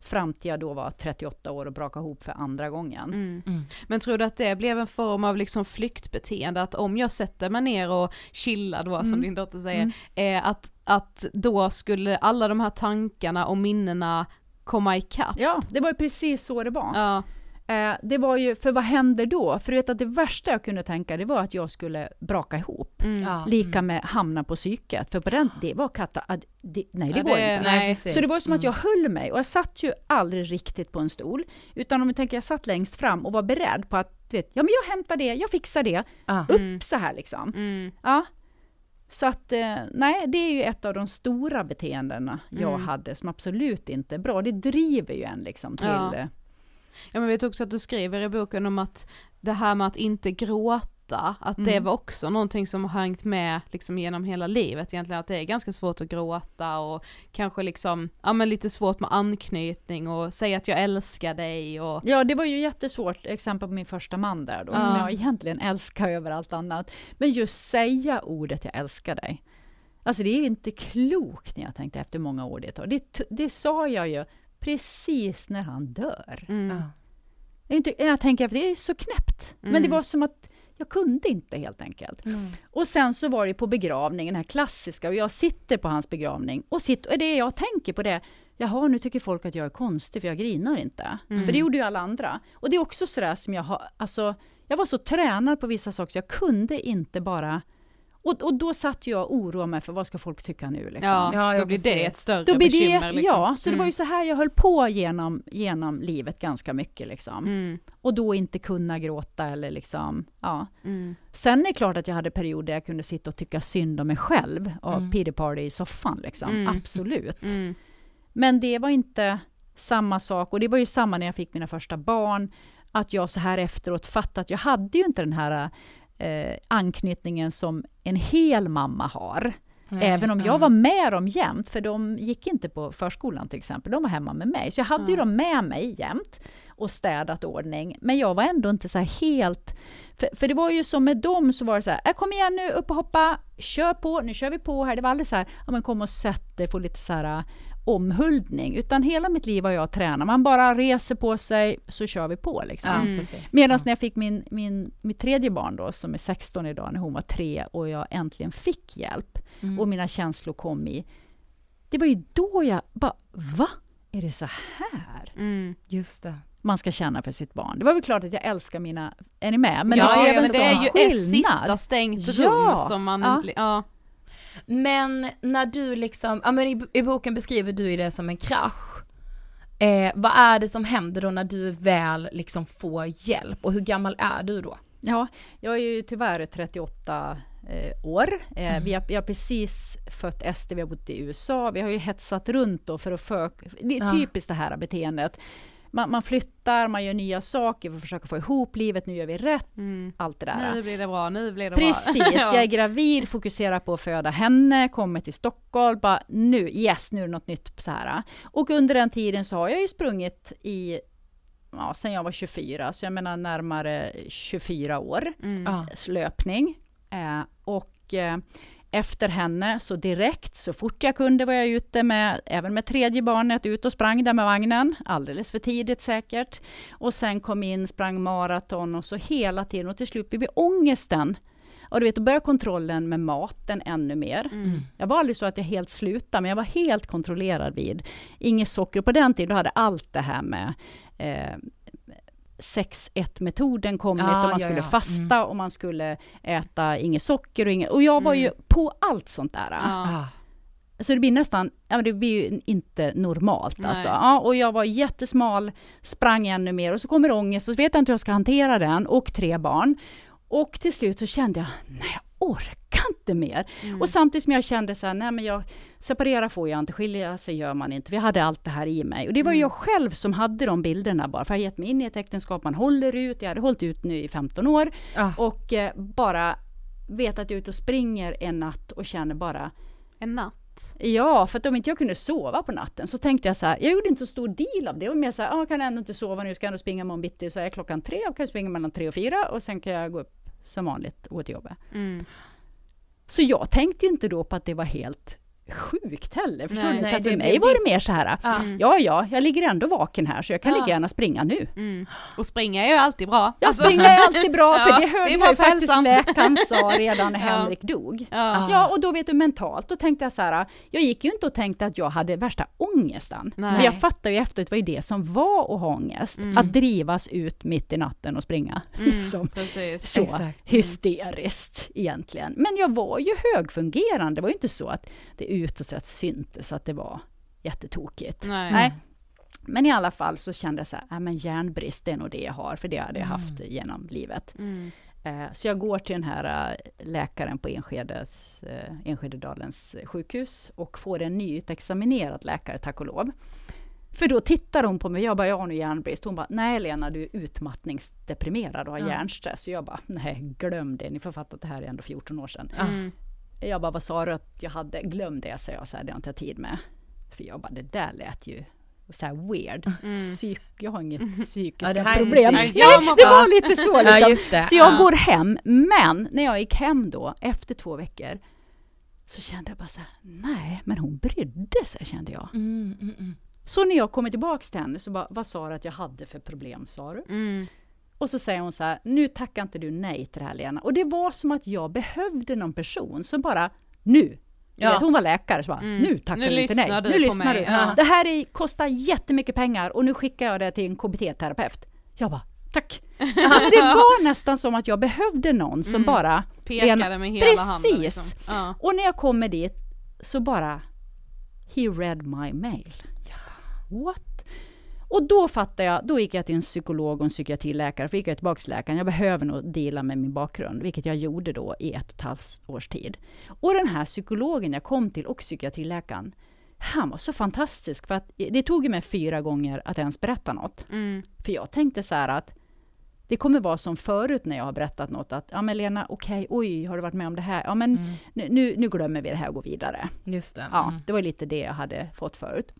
Fram till jag då var 38 år och brakade ihop för andra gången. Mm. Men tror du att det blev en form av liksom flyktbeteende, att om jag sätter mig ner och chillar då som Mm. din dotter säger, eh, att, att då skulle alla de här tankarna och minnena komma ikapp? Ja, det var ju precis så det var. Ja. Eh, det var ju, för vad händer då? För du vet att det värsta jag kunde tänka, det var att jag skulle braka ihop. Mm. Ja. Lika med hamna på psyket. För på den, det var katta... att Det, nej, det Ja, går det- inte. nej. Så det var som att jag Mm. höll mig, och jag satt ju aldrig riktigt på en stol. Utan om vi tänker, jag satt längst fram och var beredd på att, du vet, ja men jag hämtar det, jag fixar det. Ja. Upp så här liksom. Mm. Ja. Så att, eh, nej, det är ju ett av de stora beteendena jag Mm. hade, som absolut inte är bra. Det driver ju en liksom till... Ja. Ja men jag vet också att du skriver i boken om att det här med att inte gråta, att det Mm. var också någonting som har hängt med liksom genom hela livet egentligen, att det är ganska svårt att gråta och kanske liksom, ja men lite svårt med anknytning och säga att jag älskar dig och Ja, det var ju jättesvårt, exempel på min första man där då, som Ja. jag egentligen älskar över allt annat. Men just säga ordet jag älskar dig. Alltså det är inte klokt när jag tänkte efter många år det tar. Det, det sa jag ju precis när han dör. mm. Ja. Jag, inte, jag tänker efter, det är så knäppt. Men det Mm. var som att jag kunde inte helt enkelt. Och sen så var det på begravningen, den här klassiska, och jag sitter på hans begravning och sitter, och det jag tänker på det, jaha nu tycker folk att jag är konstig för jag grinar inte. För det gjorde ju alla andra. Och det är också sådär som jag har, alltså, jag var så tränad på vissa saker så jag kunde inte bara och, och då satt jag och oroade mig för vad ska folk tycka nu liksom. ja, Ja, då blir det ett större Då blir det, bekymmer liksom. ja, så det var ju så här jag höll på genom, genom livet ganska mycket liksom. Mm. Och då inte kunna gråta eller liksom, ja. Mm. Sen är det klart att jag hade perioder där jag kunde sitta och tycka synd om mig själv och pity party i soffan liksom. Mm. Absolut. Mm. Men det var inte samma sak och det var ju samma när jag fick mina första barn. Att jag så här efteråt fattade att jag hade ju inte den här eh, anknytningen som en hel mamma har. Även om jag var med dem jämt, för de gick inte på förskolan till exempel, de var hemma med mig. Så jag hade ju dem med mig jämt och städat ordning. Men jag var ändå inte så här helt... För, för det var ju som med dem så var det så här, "Äh, kom igen nu, upp och hoppa, kör på, nu kör vi på här. Det var aldrig så här, ja men kom och sätt dig, få lite så här omhuldning. Utan hela mitt liv har jag tränat, man bara reser på sig så kör vi på liksom. Ja, Mm. Medan när jag fick min, min, mitt tredje barn då, som är 16 idag, när hon var tre och jag äntligen fick hjälp Mm. och mina känslor kom i... Det var ju då jag bara, va? Är det så här Mm. Just det. man ska känna för sitt barn? Det var väl klart att jag älskar mina... Är ni med? Men ja, det ja, en men det är ju skillnad. ett sista stängt Ja, rum som man, ja. ja. Men när du liksom, ja men i, i boken beskriver du det som en krasch. Eh, vad är det som händer då när du väl liksom får hjälp och hur gammal är du då? Ja, jag är ju tyvärr 38 eh, år. Eh, Mm. vi, har, vi har precis fött Ester, vi har bott i USA. Vi har ju hetsat runt då för att få... Det är Ja. typiskt det här beteendet. Man, man flyttar, man gör nya saker för att försöka få ihop livet. Nu gör vi rätt. Mm. Allt det där. Nu blir det bra, nu blir det Precis, bra. jag är gravid, fokuserar på att föda henne, kommer till Stockholm, bara nu, yes, nu är det något nytt så här. Och under den tiden så har jag ju sprungit i, ja, sen jag var 24, så jag menar närmare 24 år Mm. Ja. löpning. Eh, och eh, efter henne, så direkt, så fort jag kunde var jag ute med, även med tredje barnet, ut och sprang där med vagnen. Alldeles för tidigt säkert. Och sen kom in, sprang maraton och så hela tiden. Och till slut blev ångesten. Och du vet, då började kontrollen med maten ännu mer. Mm. Jag var aldrig så att jag helt slutade, men jag var helt kontrollerad vid inget socker. På den tiden hade allt det här med eh, 6-1-metoden kommit Ja, och man skulle ja. fasta Mm. och man skulle äta inget socker och inget... Och jag var ju på allt sånt där. Ja. Så det blir nästan, ja men det blir ju inte normalt Nej. alltså. Ja, och jag var jättesmal, sprang ännu mer och så kommer ångest och så vet jag inte hur jag ska hantera den och tre barn. Och till slut så kände jag, nej jag orkar inte mer. Och samtidigt som jag kände så här, nej men jag separera får jag inte, skilja sig gör man inte. Vi hade allt det här i mig. Och det var jag själv som hade de bilderna bara, för jag har gett mig in i ett äktenskap, man håller ut, jag hade hållit ut nu i 15 år. Ja. Och eh, bara vet att jag är ute och springer en natt och känner bara, En natt? Ja, för att om inte jag kunde sova på natten så tänkte jag så här, jag gjorde inte så stor deal av det. Var mer så här, ah, jag kan ändå inte sova nu, ska jag ändå springa imorgon bitti, så är klockan tre, jag kan springa mellan tre och fyra och sen kan jag gå upp som vanligt till jobbet. Mm. Så jag tänkte ju inte då på att det var helt sjukt heller. Förstår Nej, du? nej, det för blir mig var det mer så här, Ja. ja ja, jag ligger ändå vaken här så jag kan Ja. lika gärna springa nu. Mm. Och springa är ju alltid bra. Jag Alltså- springer är alltid bra, för Ja, det hörde det är jag ju för faktiskt hälsan. läkaren sa redan när Ja. Henrik dog. Ja. Ja, och då vet du mentalt, då tänkte jag så här, jag gick ju inte och tänkte att jag hade värsta ångesten. Nej. Men jag fattar ju efteråt vad det som var att ha ångest. Mm. Att drivas ut mitt i natten och springa. Mm, Liksom. Precis. Så Exakt. hysteriskt egentligen. Men jag var ju högfungerande. Det var ju inte så att det utåt sett syntes att det var jättetokigt. Nej. Nej. Men i alla fall så kände jag så här, äh, men järnbrist det är nog det jag har, för det hade jag haft genom livet. Mm. Eh, Så jag går till den här eh, läkaren på Enskedes, eh, Enskededalens sjukhus och får en nyutexaminerad läkare, tack och lov. För då tittar hon på mig, jag bara, jag har nu järnbrist. Hon bara, nej Lena, du är utmattningsdeprimerad och har Ja. hjärnstress. Och jag bara, nej glöm det, ni får fatta att det här är ändå 14 år sedan. Mm. Jag bara, vad sa du att jag hade? Glöm det, sa jag, så här, det har inte jag tid med. För jag bara, det där lät ju så weird. Psyk, jag har inget psykiska Ja, problem. Nej, det var lite så liksom. Ja. Så jag Ja. går hem, men när jag gick hem då, efter två veckor, så kände jag bara så här, nej, men hon brydde sig, kände jag. Mm, mm, mm. Så när jag kommer tillbaks till henne, så bara, vad sa du att jag hade för problem, sa du? Och så säger hon så här, nu tackar inte du nej till det här Lena. Och det var som att jag behövde någon person som bara, nu. Ja. Ja. Hon var läkare, så bara, Mm. nu tackar Nu du inte nej. du Nu lyssnar mig. du. Ja. Det här är, kostar jättemycket pengar och nu skickar jag det till en KBT-terapeut. Jag bara, tack. Det var nästan som att jag behövde någon som Mm. bara... Pekade med hela handen. Precis. Liksom. Ja. Och när jag kommer dit så bara, he read my mail. What? Och då fattade jag, då gick jag till en psykolog och en psykiatriläkare, för gick jag tillbaka till läkaren, jag behöver nog dela med min bakgrund, vilket jag gjorde då i ett och ett halvt års tid. Och den här psykologen jag kom till, och psykiatriläkaren, han var så fantastisk, för att det tog mig fyra gånger att ens berätta något. Mm. För jag tänkte så här att det kommer vara som förut när jag har berättat något, att ja men Lena, okej, oj, har du varit med om det här? Ja men nu, nu, nu glömmer vi det här och går vidare. Just det. Ja, Mm. det var lite det jag hade fått förut.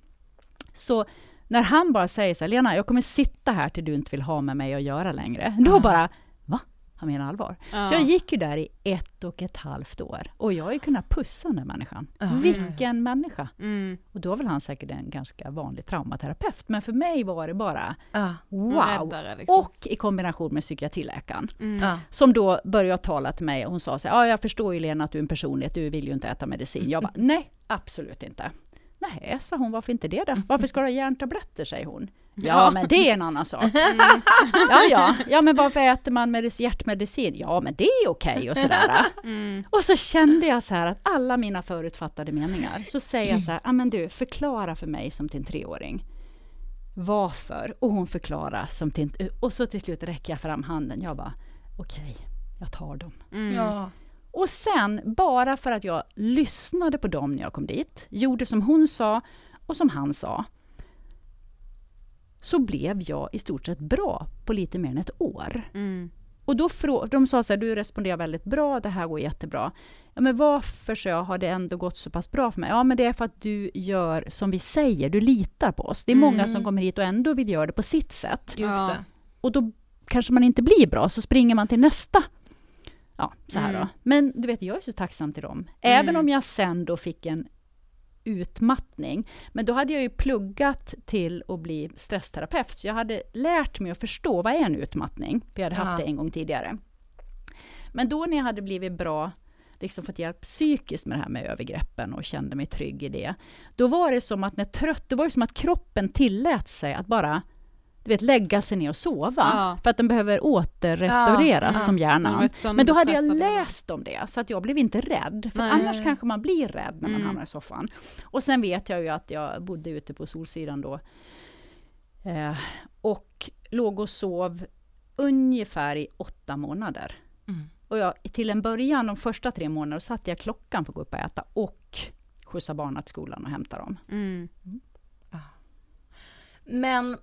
Så när han bara säger så här, Lena, jag kommer sitta här till du inte vill ha med mig att göra längre. Då bara, va? Han menar allvar. Ja. Så jag gick ju där i ett och ett halvt år. Och jag har ju kunnat pussa den här människan. Vilken människa! Mm. Och då var väl han säkert en ganska vanlig traumaterapeut. Men för mig var det bara, Ja. wow! räddare, liksom. Och i kombination med psykiatriläkaren. Mm. Ja. Som då började tala till mig och hon sa så här, ja jag förstår ju Lena att du är en personlighet, du vill ju inte äta medicin. Jag bara, nej absolut inte. Nej, sa hon, varför inte det då? Varför ska du ha järntabletter, säger hon. Ja, Ja. men det är en annan sak. Ja, ja, ja, men varför äter man medic- hjärtmedicin? Ja, men det är okej och sådär. Mm. Och så kände jag så här att alla mina förutfattade meningar, så säger jag så här, ja men du, förklara för mig som till en treåring. Varför? Och hon förklarar som till en, och så till slut räcker jag fram handen. Jag bara, okej, jag tar dem. Mm. Ja. Och sen, bara för att jag lyssnade på dem när jag kom dit, gjorde som hon sa och som han sa, så blev jag i stort sett bra på lite mer än ett år. Mm. Och då frå- de sa så här, du responderar väldigt bra, det här går jättebra. Ja, men varför så jag, har det ändå gått så pass bra för mig? Ja, men det är för att du gör som vi säger, du litar på oss. Det är många som kommer hit och ändå vill göra det på sitt sätt. Just Ja. det. Och då kanske man inte blir bra, så springer man till nästa. Ja, så här Mm. då. Men du vet, jag är så tacksam till dem. Även Mm. om jag sen då fick en utmattning. Men då hade jag ju pluggat till att bli stressterapeut, så jag hade lärt mig att förstå vad är en utmattning, för jag hade haft Ja. det en gång tidigare. Men då när jag hade blivit bra, liksom fått hjälp psykiskt med det här med övergreppen och kände mig trygg i det, då var det som att när trött, då var det som att kroppen tillät sig att bara du vet, lägga sig ner och sova. Ja. För att den behöver återrestaureras Ja, ja. som hjärnan. Men då hade jag läst om det, så att jag blev inte rädd. För Nej. annars kanske man blir rädd när man Mm. hamnar i soffan. Och sen vet jag ju att jag bodde ute på Solsidan då. Eh, och låg och sov ungefär i åtta månader. Mm. Och jag, till en början, de första tre månaderna, satte jag klockan för att gå upp och äta och skjutsa barnen till skolan och hämta dem. Mm. Men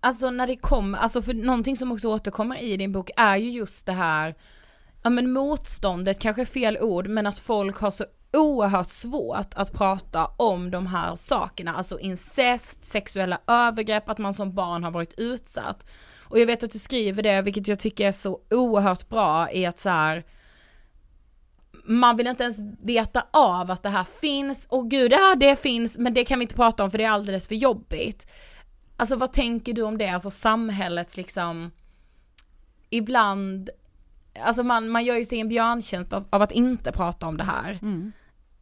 alltså när det kommer, alltså för någonting som också återkommer i din bok är ju just det här, ja men motståndet kanske är fel ord, men att folk har så oerhört svårt att prata om de här sakerna, alltså incest, sexuella övergrepp, att man som barn har varit utsatt. Och jag vet att du skriver det, vilket jag tycker är så oerhört bra i att så här, man vill inte ens veta av att det här finns, och gud, ja det finns, men det kan vi inte prata om för det är alldeles för jobbigt. Alltså vad tänker du om det, alltså samhällets liksom, ibland, alltså man, man gör ju sig en björntjänst av, av att inte prata om det här. Mm.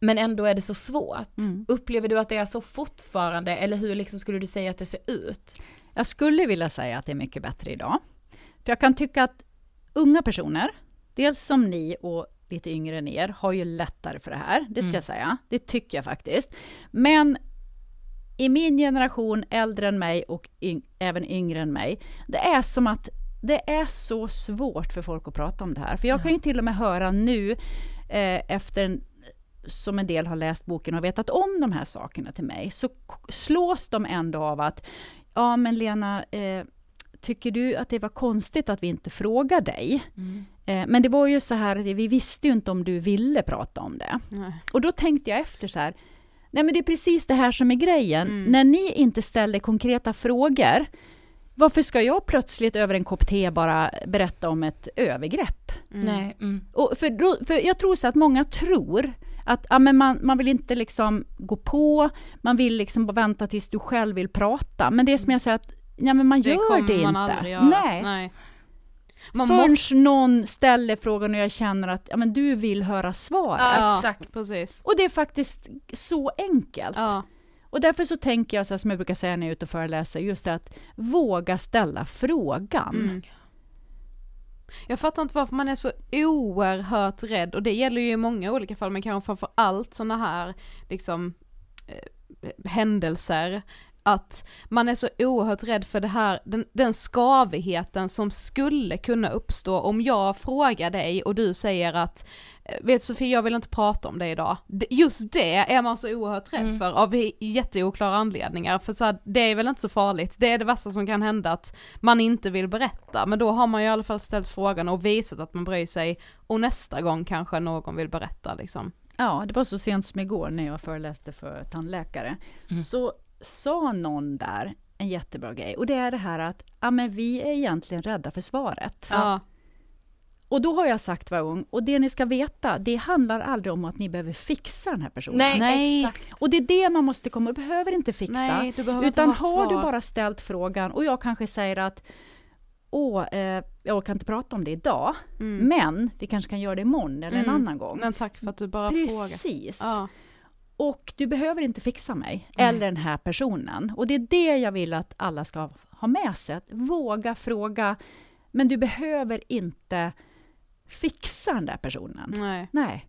Men ändå är det så svårt. Mm. Upplever du att det är så fortfarande, eller hur liksom skulle du säga att det ser ut? Jag skulle vilja säga att det är mycket bättre idag. För jag kan tycka att unga personer, dels som ni och lite yngre än er, har ju lättare för det här. Det ska Mm. jag säga. Det tycker jag faktiskt. Men i min generation, äldre än mig och yng- även yngre än mig, det är som att det är så svårt för folk att prata om det här. För jag kan ju till och med höra nu, eh, efter en, som en del har läst boken och vetat om de här sakerna till mig, så slås de ändå av att Ja, men Lena, eh, tycker du att det var konstigt att vi inte frågade dig? Eh, men det var ju så här, att vi visste ju inte om du ville prata om det. Nej. Och då tänkte jag efter så här, nej men det är precis det här som är grejen. Mm. När ni inte ställer konkreta frågor, varför ska jag plötsligt över en kopp te bara berätta om ett övergrepp? Nej. Mm. Och för, då, för jag tror så att många tror att ja, men man, man vill inte liksom gå på, man vill liksom bara vänta tills du själv vill prata. Men det är som jag säger att ja, men man Det gör det man inte. Nej. Nej. Man Förrän måste... någon ställer frågan och jag känner att ja, men du vill höra svaret. Ja, exakt. precis. Och det är faktiskt så enkelt. Ja. Och därför så tänker jag, så här, som jag brukar säga när jag är ute och föreläser, just det att våga ställa frågan. Mm. Jag fattar inte varför man är så oerhört rädd och det gäller ju i många olika fall men kanske framför allt sådana här liksom eh, händelser att man är så oerhört rädd för det här, den, den skavigheten som skulle kunna uppstå om jag frågar dig och du säger att eh, Vet Sofie, jag vill inte prata om det idag. Just det är man så oerhört rädd Mm. för av jätteoklara anledningar. För så här, det är väl inte så farligt. Det är det värsta som kan hända att man inte vill berätta. Men då har man ju i alla fall ställt frågan och visat att man bryr sig. Och nästa gång kanske någon vill berätta liksom. Ja, det var så sent som igår när jag föreläste för tandläkare. Så sa någon där en jättebra grej. Och det är det här att ja, men vi är egentligen rädda för svaret. Ja. Och då har jag sagt var ung, och det ni ska veta, det handlar aldrig om att ni behöver fixa den här personen. Nej, exakt. Och det är det man måste komma, du behöver inte fixa. Nej, du behöver inte utan ha har du bara ställt frågan och jag kanske säger att Åh, eh, jag orkar inte prata om det idag, Mm. men vi kanske kan göra det imorgon eller en Mm. annan gång. Men tack för att du bara frågar. Precis. Ja. Och du behöver inte fixa mig eller den här personen. Och det är det jag vill att alla ska ha med sig. Att våga fråga, men du behöver inte fixa den där personen. Nej. Nej.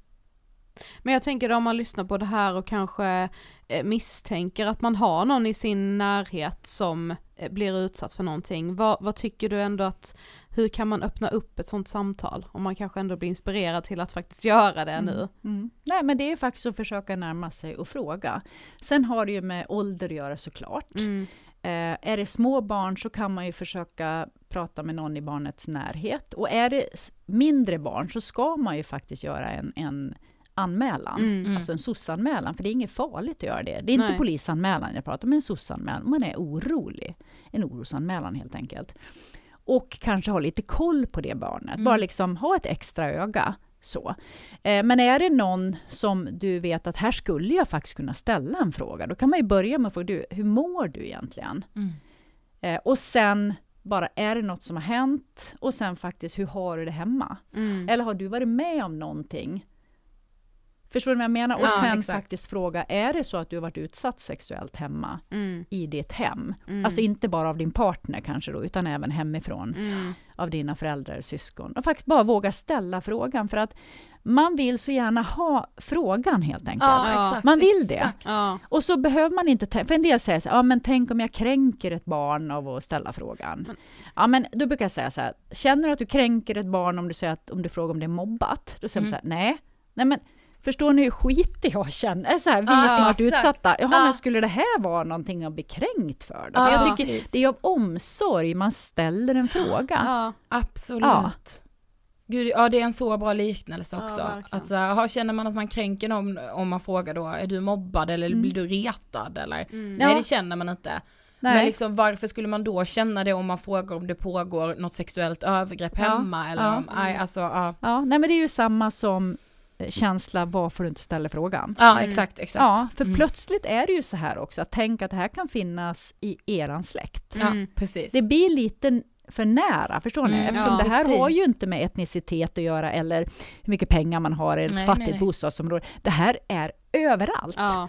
Men jag tänker om man lyssnar på det här och kanske eh, misstänker att man har någon i sin närhet som eh, blir utsatt för någonting. Vad, vad tycker du ändå att, hur kan man öppna upp ett sånt samtal? Om man kanske ändå blir inspirerad till att faktiskt göra det nu. Mm. Nej, men det är faktiskt att försöka närma sig och fråga. Sen har det ju med ålder att göra såklart. Mm. Eh, är det små barn så kan man ju försöka prata med någon i barnets närhet. Och är det mindre barn så ska man ju faktiskt göra en, en anmälan. Mm. Alltså en SOS-anmälan, för det är inget farligt att göra det. Det är inte Nej. polisanmälan jag pratar om, en SOS-anmälan. Man är orolig. En orosanmälan helt enkelt. Och kanske ha lite koll på det barnet. Bara liksom ha ett extra öga. Så. Eh, men är det någon som du vet att här skulle jag faktiskt kunna ställa en fråga, då kan man ju börja med att fråga, du, hur mår du egentligen? Mm. Eh, och sen bara, är det något som har hänt? Och sen faktiskt, hur har du det hemma? Mm. Eller har du varit med om någonting? Förstår du vad jag menar? Och Ja, sen exakt. faktiskt fråga, är det så att du har varit utsatt sexuellt hemma Mm. i ditt hem? Mm. Alltså inte bara av din partner kanske då, utan även hemifrån, Mm. av dina föräldrar och syskon. Och faktiskt bara våga ställa frågan, för att man vill så gärna ha frågan helt enkelt. Ja, exakt. Man vill det. exakt. Ja. Och så behöver man inte, tä- för en del säger så här, ja men tänk om jag kränker ett barn av att ställa frågan. Men- Ja men då brukar jag säga så här, känner du att du kränker ett barn om du, säger att, om du frågar om det är mobbat? Då säger man så här, nej. Nej men förstår ni hur skitig jag känner? Så här, vi Ja, som har varit utsatta, jaha Ja. men skulle det här vara någonting att bli kränkt för? Då? Ja, För jag tycker precis. det är av omsorg man ställer en fråga. Ja. Absolut. Ja. Gud, ja det är en så bra liknelse Ja, också. verkligen. att så här, aha, känner man att man kränker någon om man frågar då, är du mobbad eller Mm. blir du retad eller? Nej Ja. det känner man inte. Nej. Men liksom varför skulle man då känna det om man frågar om det pågår något sexuellt övergrepp Ja, hemma eller ja. om, nej alltså ja. Ja, nej men det är ju samma som känsla varför du inte ställer frågan. Ja exakt, exakt. Ja, för Mm. plötsligt är det ju så här också, att tänk att det här kan finnas i eran släkt. Ja Mm. precis. Det blir lite för nära, förstår ni? Mm, Eftersom ja, det här precis. har ju inte med etnicitet att göra eller hur mycket pengar man har i ett Nej, fattigt nej, nej. bostadsområde. Det här är överallt. Ja.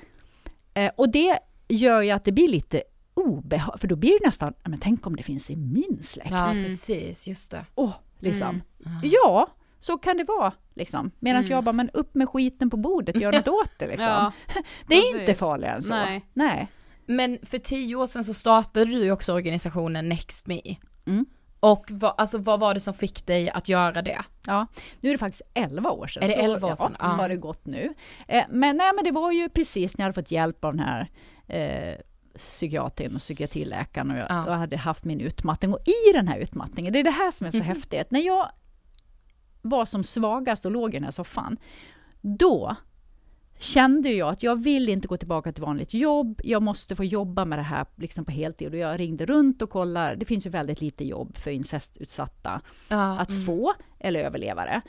Eh, och det gör ju att det blir lite obehagligt, för då blir det nästan, men tänk om det finns i min släkt. Ja Mm. precis, just det. Åh, liksom. Mm. Ja, så kan det vara. Liksom. Medan Mm. jag bara, men upp med skiten på bordet, gör något åt det. Liksom. Ja, det är precis. inte farligare än så. Nej. Nej. Men för tio år sedan så startade du ju också organisationen Next Me. Mm. Och vad, alltså, vad var det som fick dig att göra det? Ja, nu är det faktiskt 11 år sedan. Är det så, 11 år sedan? Ja, Ja. har det gått nu. Eh, men, nej, men det var ju precis när jag hade fått hjälp av den här eh, psykiatrin och psykiatriläkaren och jag, Ja. jag hade haft min utmattning. Och i den här utmattningen, det är det här som är så Mhm. häftigt. När jag var som svagast och låg i den här soffan, då kände jag att jag vill inte gå tillbaka till vanligt jobb. Jag måste få jobba med det här liksom på heltid. Och jag ringde runt och kollade. Det finns ju väldigt lite jobb för incestutsatta Ja, att mm. få eller överleva det.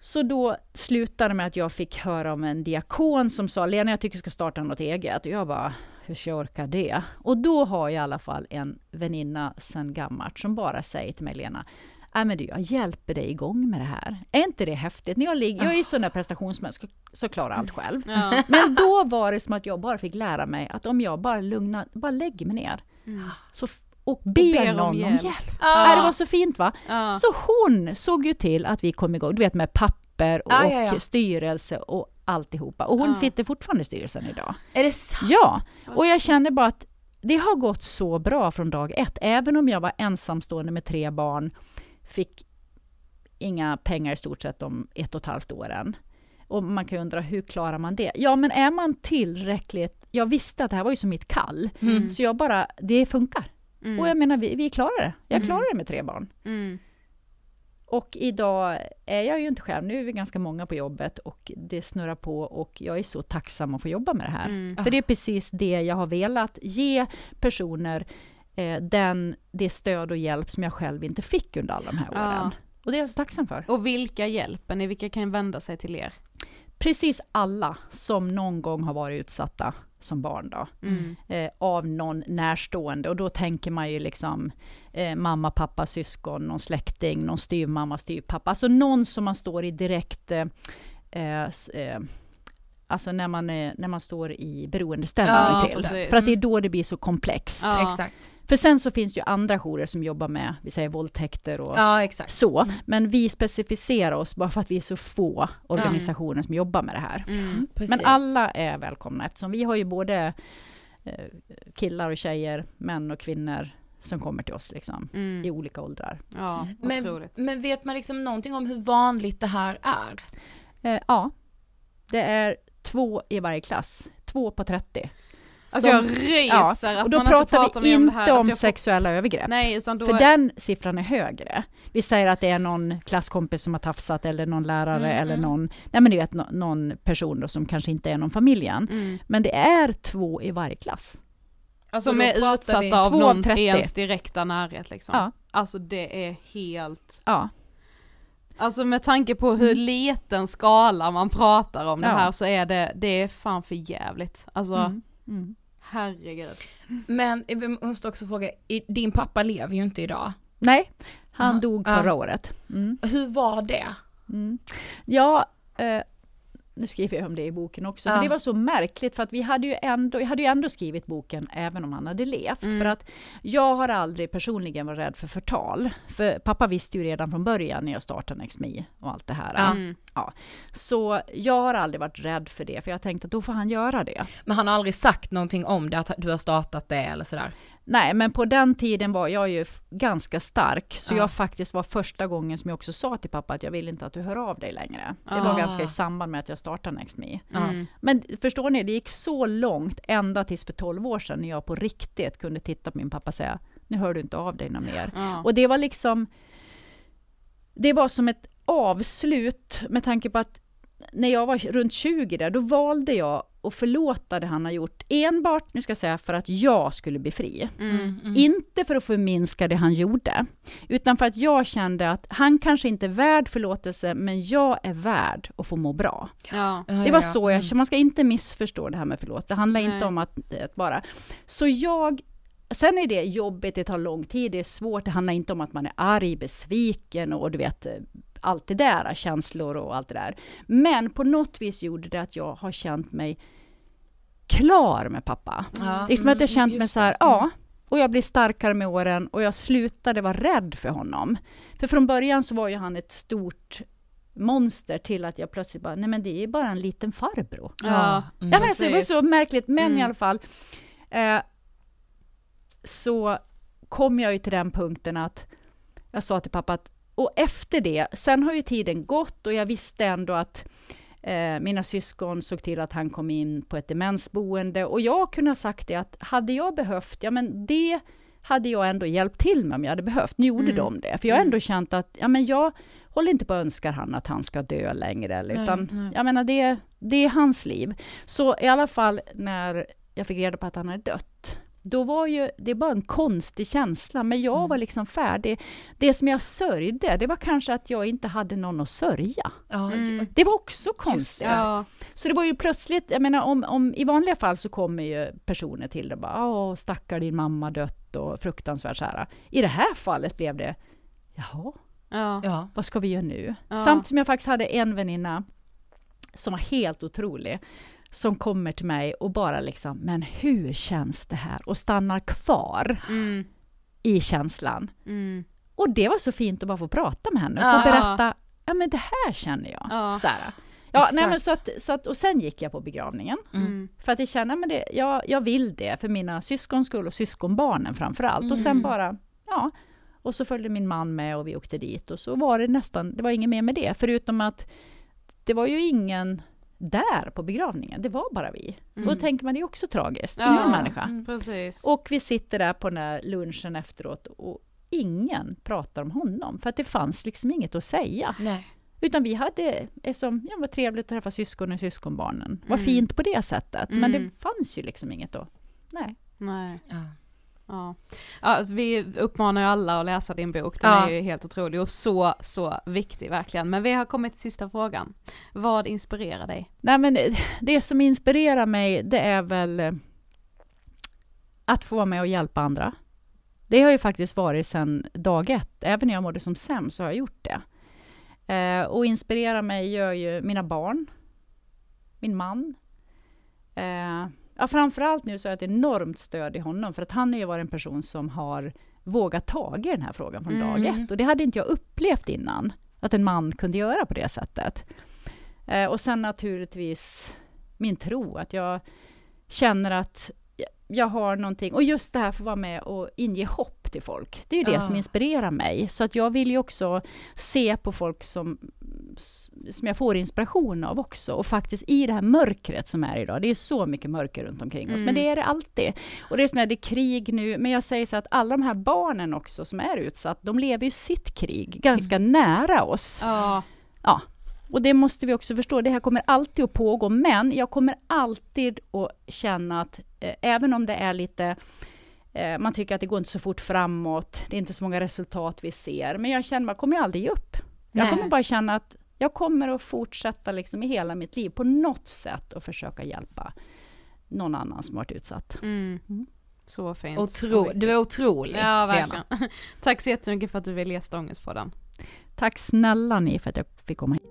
Så då slutade med att jag fick höra om en diakon som sa Lena jag tycker du ska starta något eget. Och jag bara, hur ska jag orka det? Och då har jag i alla fall en väninna sen gammalt som bara säger till mig Lena, Nej men du, jag hjälper dig igång med det här. Är inte det häftigt? När jag, ligger, jag är ju sån där prestationsmänniska, så klarar allt själv. Ja. Men då var det som att jag bara fick lära mig att om jag bara lugnar, bara lägger mig ner så, f- och ber, ber om någon om hjälp. hjälp. Ja. Ja, det var så fint va? Ja. Så hon såg ju till att vi kom igång, du vet med papper och Ja, ja, ja. styrelse och alltihopa. Och hon Ja. sitter fortfarande i styrelsen idag. Är det sant? Ja, och jag känner bara att det har gått så bra från dag ett. Även om jag var ensamstående med tre barn, fick inga pengar i stort sett om ett och ett halvt år än. Och man kan ju undra, hur klarar man det? Ja, men är man tillräckligt... Jag visste att det här var ju som mitt kall, Mm. så jag bara, det funkar. Mm. Och jag menar, vi, vi klarar det. Jag Mm. klarar det med tre barn. Mm. Och idag är jag ju inte själv, nu är vi ganska många på jobbet och det snurrar på och jag är så tacksam att få jobba med det här. Mm. För det är precis det jag har velat ge personer eh, den, det stöd och hjälp som jag själv inte fick under alla de här Ja. åren. Och det är jag så tacksam för. Och vilka hjälper ni? Vilka kan vända sig till er? Precis alla som någon gång har varit utsatta som barn då, Mm. eh, av någon närstående. Och då tänker man ju liksom eh, mamma, pappa, syskon, någon släkting, någon styvmamma, styvpappa. Alltså någon som man står i direkt... Eh, eh, alltså när man, är, när man står i beroendeställning Ja, till. precis. För att det är då det blir så komplext. Ja. Exakt. För sen så finns det ju andra jourer som jobbar med, vi säger våldtäkter och Ja exakt. så. Mm. Men vi specificerar oss bara för att vi är så få organisationer som jobbar med det här. Mm. Precis. Men alla är välkomna eftersom vi har ju både eh, killar och tjejer, män och kvinnor som kommer till oss liksom, i Mm. olika åldrar. Ja, men, men vet man liksom någonting om hur vanligt det här är? Eh, ja, det är två i varje klass. Två på 30. Alltså Som- jag ryser ja, att och då man inte pratar pratar vi om inte det här. om Alltså jag får- sexuella övergrepp. Nej, utan då För är... den siffran är högre. Vi säger att det är någon klasskompis som har tafsat eller någon lärare Mm, eller mm. någon, nej men du vet, nå- någon person då som kanske inte är någon familjen. Mm. Men det är två i varje klass. Alltså, Som då är pratar utsatta av någons 30. ens direkta närhet liksom. Ja. Alltså det är helt... Ja, Alltså med tanke på hur liten skala man pratar om det Ja. här så är det, det är fan för jävligt. Alltså mm. Mm. herregud. Men vi måste också fråga, din pappa lever ju inte idag. Nej, han Aha. dog Ja. förra året. Mm. Hur var det? Mm. Ja, eh, nu skriver jag om det i boken också. Ja. Men det var så märkligt för att vi hade ju ändå, jag hade ju ändå skrivit boken även om han hade levt. Mm. För att jag har aldrig personligen varit rädd för förtal. För pappa visste ju redan från början när jag startade NextMe och allt det här. Ja. Mm. Så jag har aldrig varit rädd för det, för jag tänkte att då får han göra det. Men han har aldrig sagt någonting om det, att du har startat det eller sådär? Nej, men på den tiden var jag ju ganska stark, så Ja. jag faktiskt var första gången som jag också sa till pappa att jag vill inte att du hör av dig längre. Det Ah. var ganska i samband med att jag startade NextMe. Mm. Men förstår ni, det gick så långt ända tills för 12 år sedan när jag på riktigt kunde titta på min pappa och säga nu hör du inte av dig något mer. Ja. Och det var liksom det var som ett avslut med tanke på att när jag var runt 20 där, då valde jag att förlåta det han har gjort enbart, nu ska jag säga, för att jag skulle bli fri. Mm, mm. Inte för att förminska det han gjorde, utan för att jag kände att han kanske inte är värd förlåtelse, men jag är värd att få må bra. Ja. Det var så jag Mm. Man ska inte missförstå det här med förlåt. Det handlar Nej. inte om att, att bara... Så jag... Sen är det jobbigt, det tar lång tid, det är svårt. Det handlar inte om att man är arg, besviken och du vet allt det där, känslor och allt det där. Men på något vis gjorde det att jag har känt mig klar med pappa. Ja, Liksom att jag mm, känt mig just så här, det. Mm. ja. Och jag blir starkare med åren och jag slutade vara rädd för honom. För från början så var ju han ett stort monster till att jag plötsligt bara, nej men det är bara en liten farbror. Ja, Mm. Ja, men alltså, det var så märkligt, men Mm. i alla fall. Eh, så kom jag ju till den punkten att jag sa till pappa att, och efter det, sen har ju tiden gått och jag visste ändå att eh, mina syskon såg till att han kom in på ett demensboende och jag kunde ha sagt det att hade jag behövt, ja men det hade jag ändå hjälpt till med om jag hade behövt. Nu gjorde Mm. de det, för jag har ändå känt att ja, men jag håller inte på att önska han att han ska dö längre, eller, Nej, utan nej. jag menar det, det är hans liv. Så i alla fall när jag fick reda på att han hade dött, då var ju det bara en konstig känsla, men jag Mm. var liksom färdig. Det som jag sörjde, det var kanske att jag inte hade någon att sörja. Ja, Mm. Det var också konstigt. Ja. Så det var ju plötsligt, jag menar om, om i vanliga fall så kommer ju personer till det och bara åh stackar din mamma dött och fruktansvärt så här. I det här fallet blev det, jaha, Ja. ja. vad ska vi göra nu? Ja. Samtidigt som jag faktiskt hade en väninna som var helt otrolig, som kommer till mig och bara liksom, men hur känns det här? Och stannar kvar Mm. i känslan. Mm. Och det var så fint att bara få prata med henne och Ja. få berätta, ja men det här känner jag. Ja. Så här. Ja, nej, men så att, så att, och sen gick jag på begravningen. Mm. För att jag känner, men det, jag, jag vill det för mina syskons skull och syskonbarnen framför allt. Och sen Mm. bara, ja. Och så följde min man med och vi åkte dit och så var det nästan, det var inget mer med det. Förutom att det var ju ingen där på begravningen, det var bara vi. Mm. Och då tänker man, det är också tragiskt, Ja. ingen människa. Mm, Precis. Och vi sitter där på den här lunchen efteråt och ingen pratar om honom, för att det fanns liksom inget att säga. Nej. Utan vi hade, som, ja, vad trevligt att träffa syskonen och syskonbarnen. Vad Mm. fint på det sättet. Men Mm. det fanns ju liksom inget då. Nej. Nej. Ja. Ja. alltså, vi uppmanar ju alla att läsa din bok, den Ja. är ju helt otrolig och så, så viktig verkligen. Men vi har kommit till sista frågan. Vad inspirerar dig? Nej men eh, det som inspirerar mig, det är väl eh, att få vara med och hjälpa andra. Det har ju faktiskt varit sedan dag ett. Även när jag mådde som sämst så har jag gjort det. Eh, och inspirera mig gör ju mina barn, min man. Eh, ja, framförallt nu så har jag ett enormt stöd i honom, för att han har ju varit en person som har vågat ta i den här frågan från dag Mm. ett. Och det hade inte jag upplevt innan, att en man kunde göra på det sättet. Eh, och sen naturligtvis min tro, att jag känner att jag- jag har någonting, och just det här för att vara med och inge hopp till folk. Det är ju det Ja. som inspirerar mig. Så att jag vill ju också se på folk som, som jag får inspiration av också. Och faktiskt i det här mörkret som är idag, det är så mycket mörker runt omkring oss, Mm. men det är det alltid. Och det är som är det är krig nu, men jag säger så att alla de här barnen också som är utsatta, de lever ju sitt krig ganska nära oss. Ja. Ja, och det måste vi också förstå. Det här kommer alltid att pågå, men jag kommer alltid att känna att eh, även om det är lite eh, man tycker att det går inte så fort framåt, det är inte så många resultat vi ser, men jag känner jag kommer aldrig ge upp. Jag kommer bara känna att jag kommer att fortsätta liksom i hela mitt liv på något sätt och försöka hjälpa någon annan som varit utsatt. Mm. Mm. Så fint. Otro, du är otrolig, Ja, Lena. verkligen. Tack så jättemycket för att du ville gästa Ångestpodden. Tack snälla ni för att jag fick komma hit.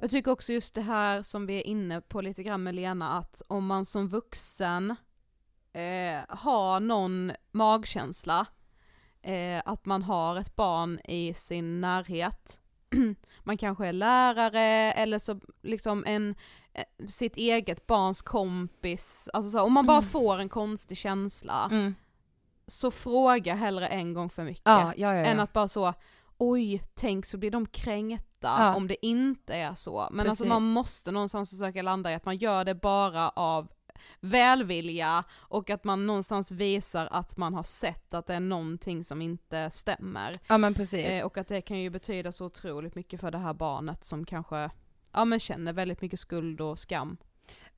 Jag tycker också just det här som vi är inne på lite grann med Lena, att om man som vuxen eh, har någon magkänsla, eh, att man har ett barn i sin närhet, man kanske är lärare eller så liksom en, eh, sitt eget barns kompis, alltså så, om man bara Mm. får en konstig känsla, Mm. så fråga hellre en gång för mycket. Ja, ja, ja. Än att bara så, oj, tänk så blir de kränkta om det inte är så. Men alltså Precis. man måste någonstans försöka landa i att man gör det bara av välvilja och att man någonstans visar att man har sett att det är någonting som inte stämmer. Ja men precis. Eh, och att det kan ju betyda så otroligt mycket för det här barnet som kanske, ja men känner väldigt mycket skuld och skam.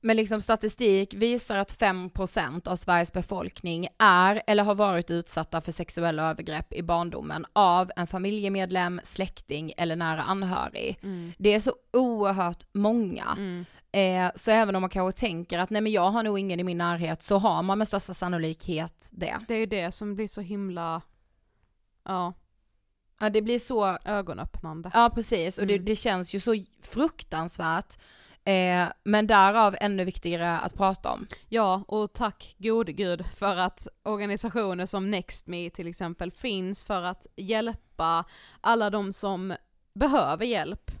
Men liksom statistik visar att 5% av Sveriges befolkning är eller har varit utsatta för sexuella övergrepp i barndomen av en familjemedlem, släkting eller nära anhörig. Mm. Det är så oerhört många. Mm. Eh, så även om man kanske tänker att nej men jag har nog ingen i min närhet så har man med största sannolikhet det. Det är ju det som blir så himla, ja, Ja det blir så, ögonöppnande. ja precis och det, Mm. det känns ju så fruktansvärt. Eh, men därav ännu viktigare att prata om. Ja, och tack gode gud för att organisationer som NextMe till exempel finns för att hjälpa alla de som behöver hjälp.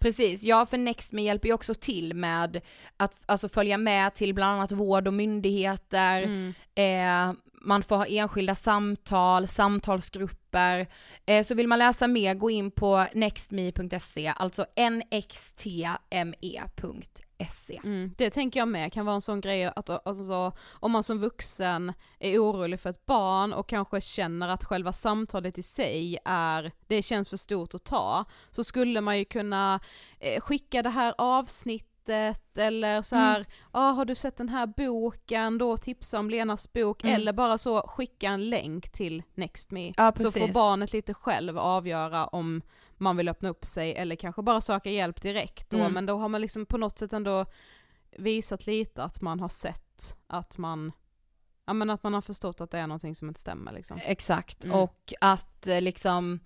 Precis, ja för NextMe hjälper ju också till med att alltså, följa med till bland annat vård och myndigheter, Mm. eh, man får ha enskilda samtal, samtalsgrupper. Eh, så vill man läsa mer, gå in på nextme.se, alltså nxtme.se. Mm. Det tänker jag med kan vara en sån grej att alltså, så, om man som vuxen är orolig för ett barn och kanske känner att själva samtalet i sig är, det känns för stort att ta, så skulle man ju kunna eh, skicka det här avsnittet eller så här, ah, har du sett den här boken, då tipsa om Lenas bok, Mm. eller bara så skicka en länk till NextMe. Ja, så får barnet lite själv avgöra om man vill öppna upp sig eller kanske bara söka hjälp direkt då, Mm. men då har man liksom på något sätt ändå visat lite att man har sett att man, ja men att man har förstått att det är någonting som inte stämmer liksom. Exakt, Mm. och att eh, liksom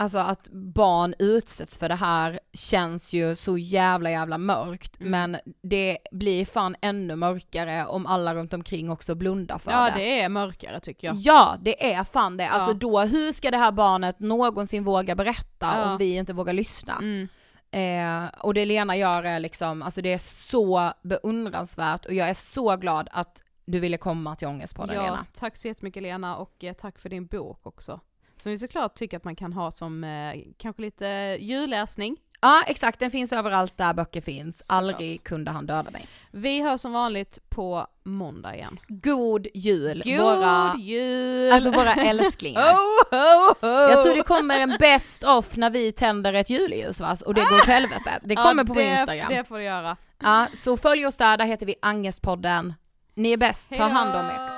Alltså att barn utsätts för det här känns ju så jävla jävla mörkt Mm. men det blir fan ännu mörkare om alla runt omkring också blundar för Ja det. det är mörkare tycker jag. Ja, det är fan det. Alltså Ja. då, hur ska det här barnet någonsin våga berätta Ja. om vi inte vågar lyssna? Mm. Eh, och det Lena gör är liksom, alltså det är så beundransvärt och jag är så glad att du ville komma till Ångestpodden Ja, Lena. tack så jättemycket Lena och eh, tack för din bok också. Som vi såklart tycker att man kan ha som eh, kanske lite julläsning. Ja exakt, den finns överallt där böcker finns. Såklart. Aldrig kunde han döda mig. Vi hörs som vanligt på måndag igen. God jul, God våra, jul! alltså våra älsklingar. Ho, ho, ho. Jag tror det kommer en best off när vi tänder ett julljus va? och det går åt helvete. Det kommer ja, på det, vår Instagram. Det får du göra. Ja, så följ oss där, där heter vi Angestpodden. Ni är bäst, ta hand om er.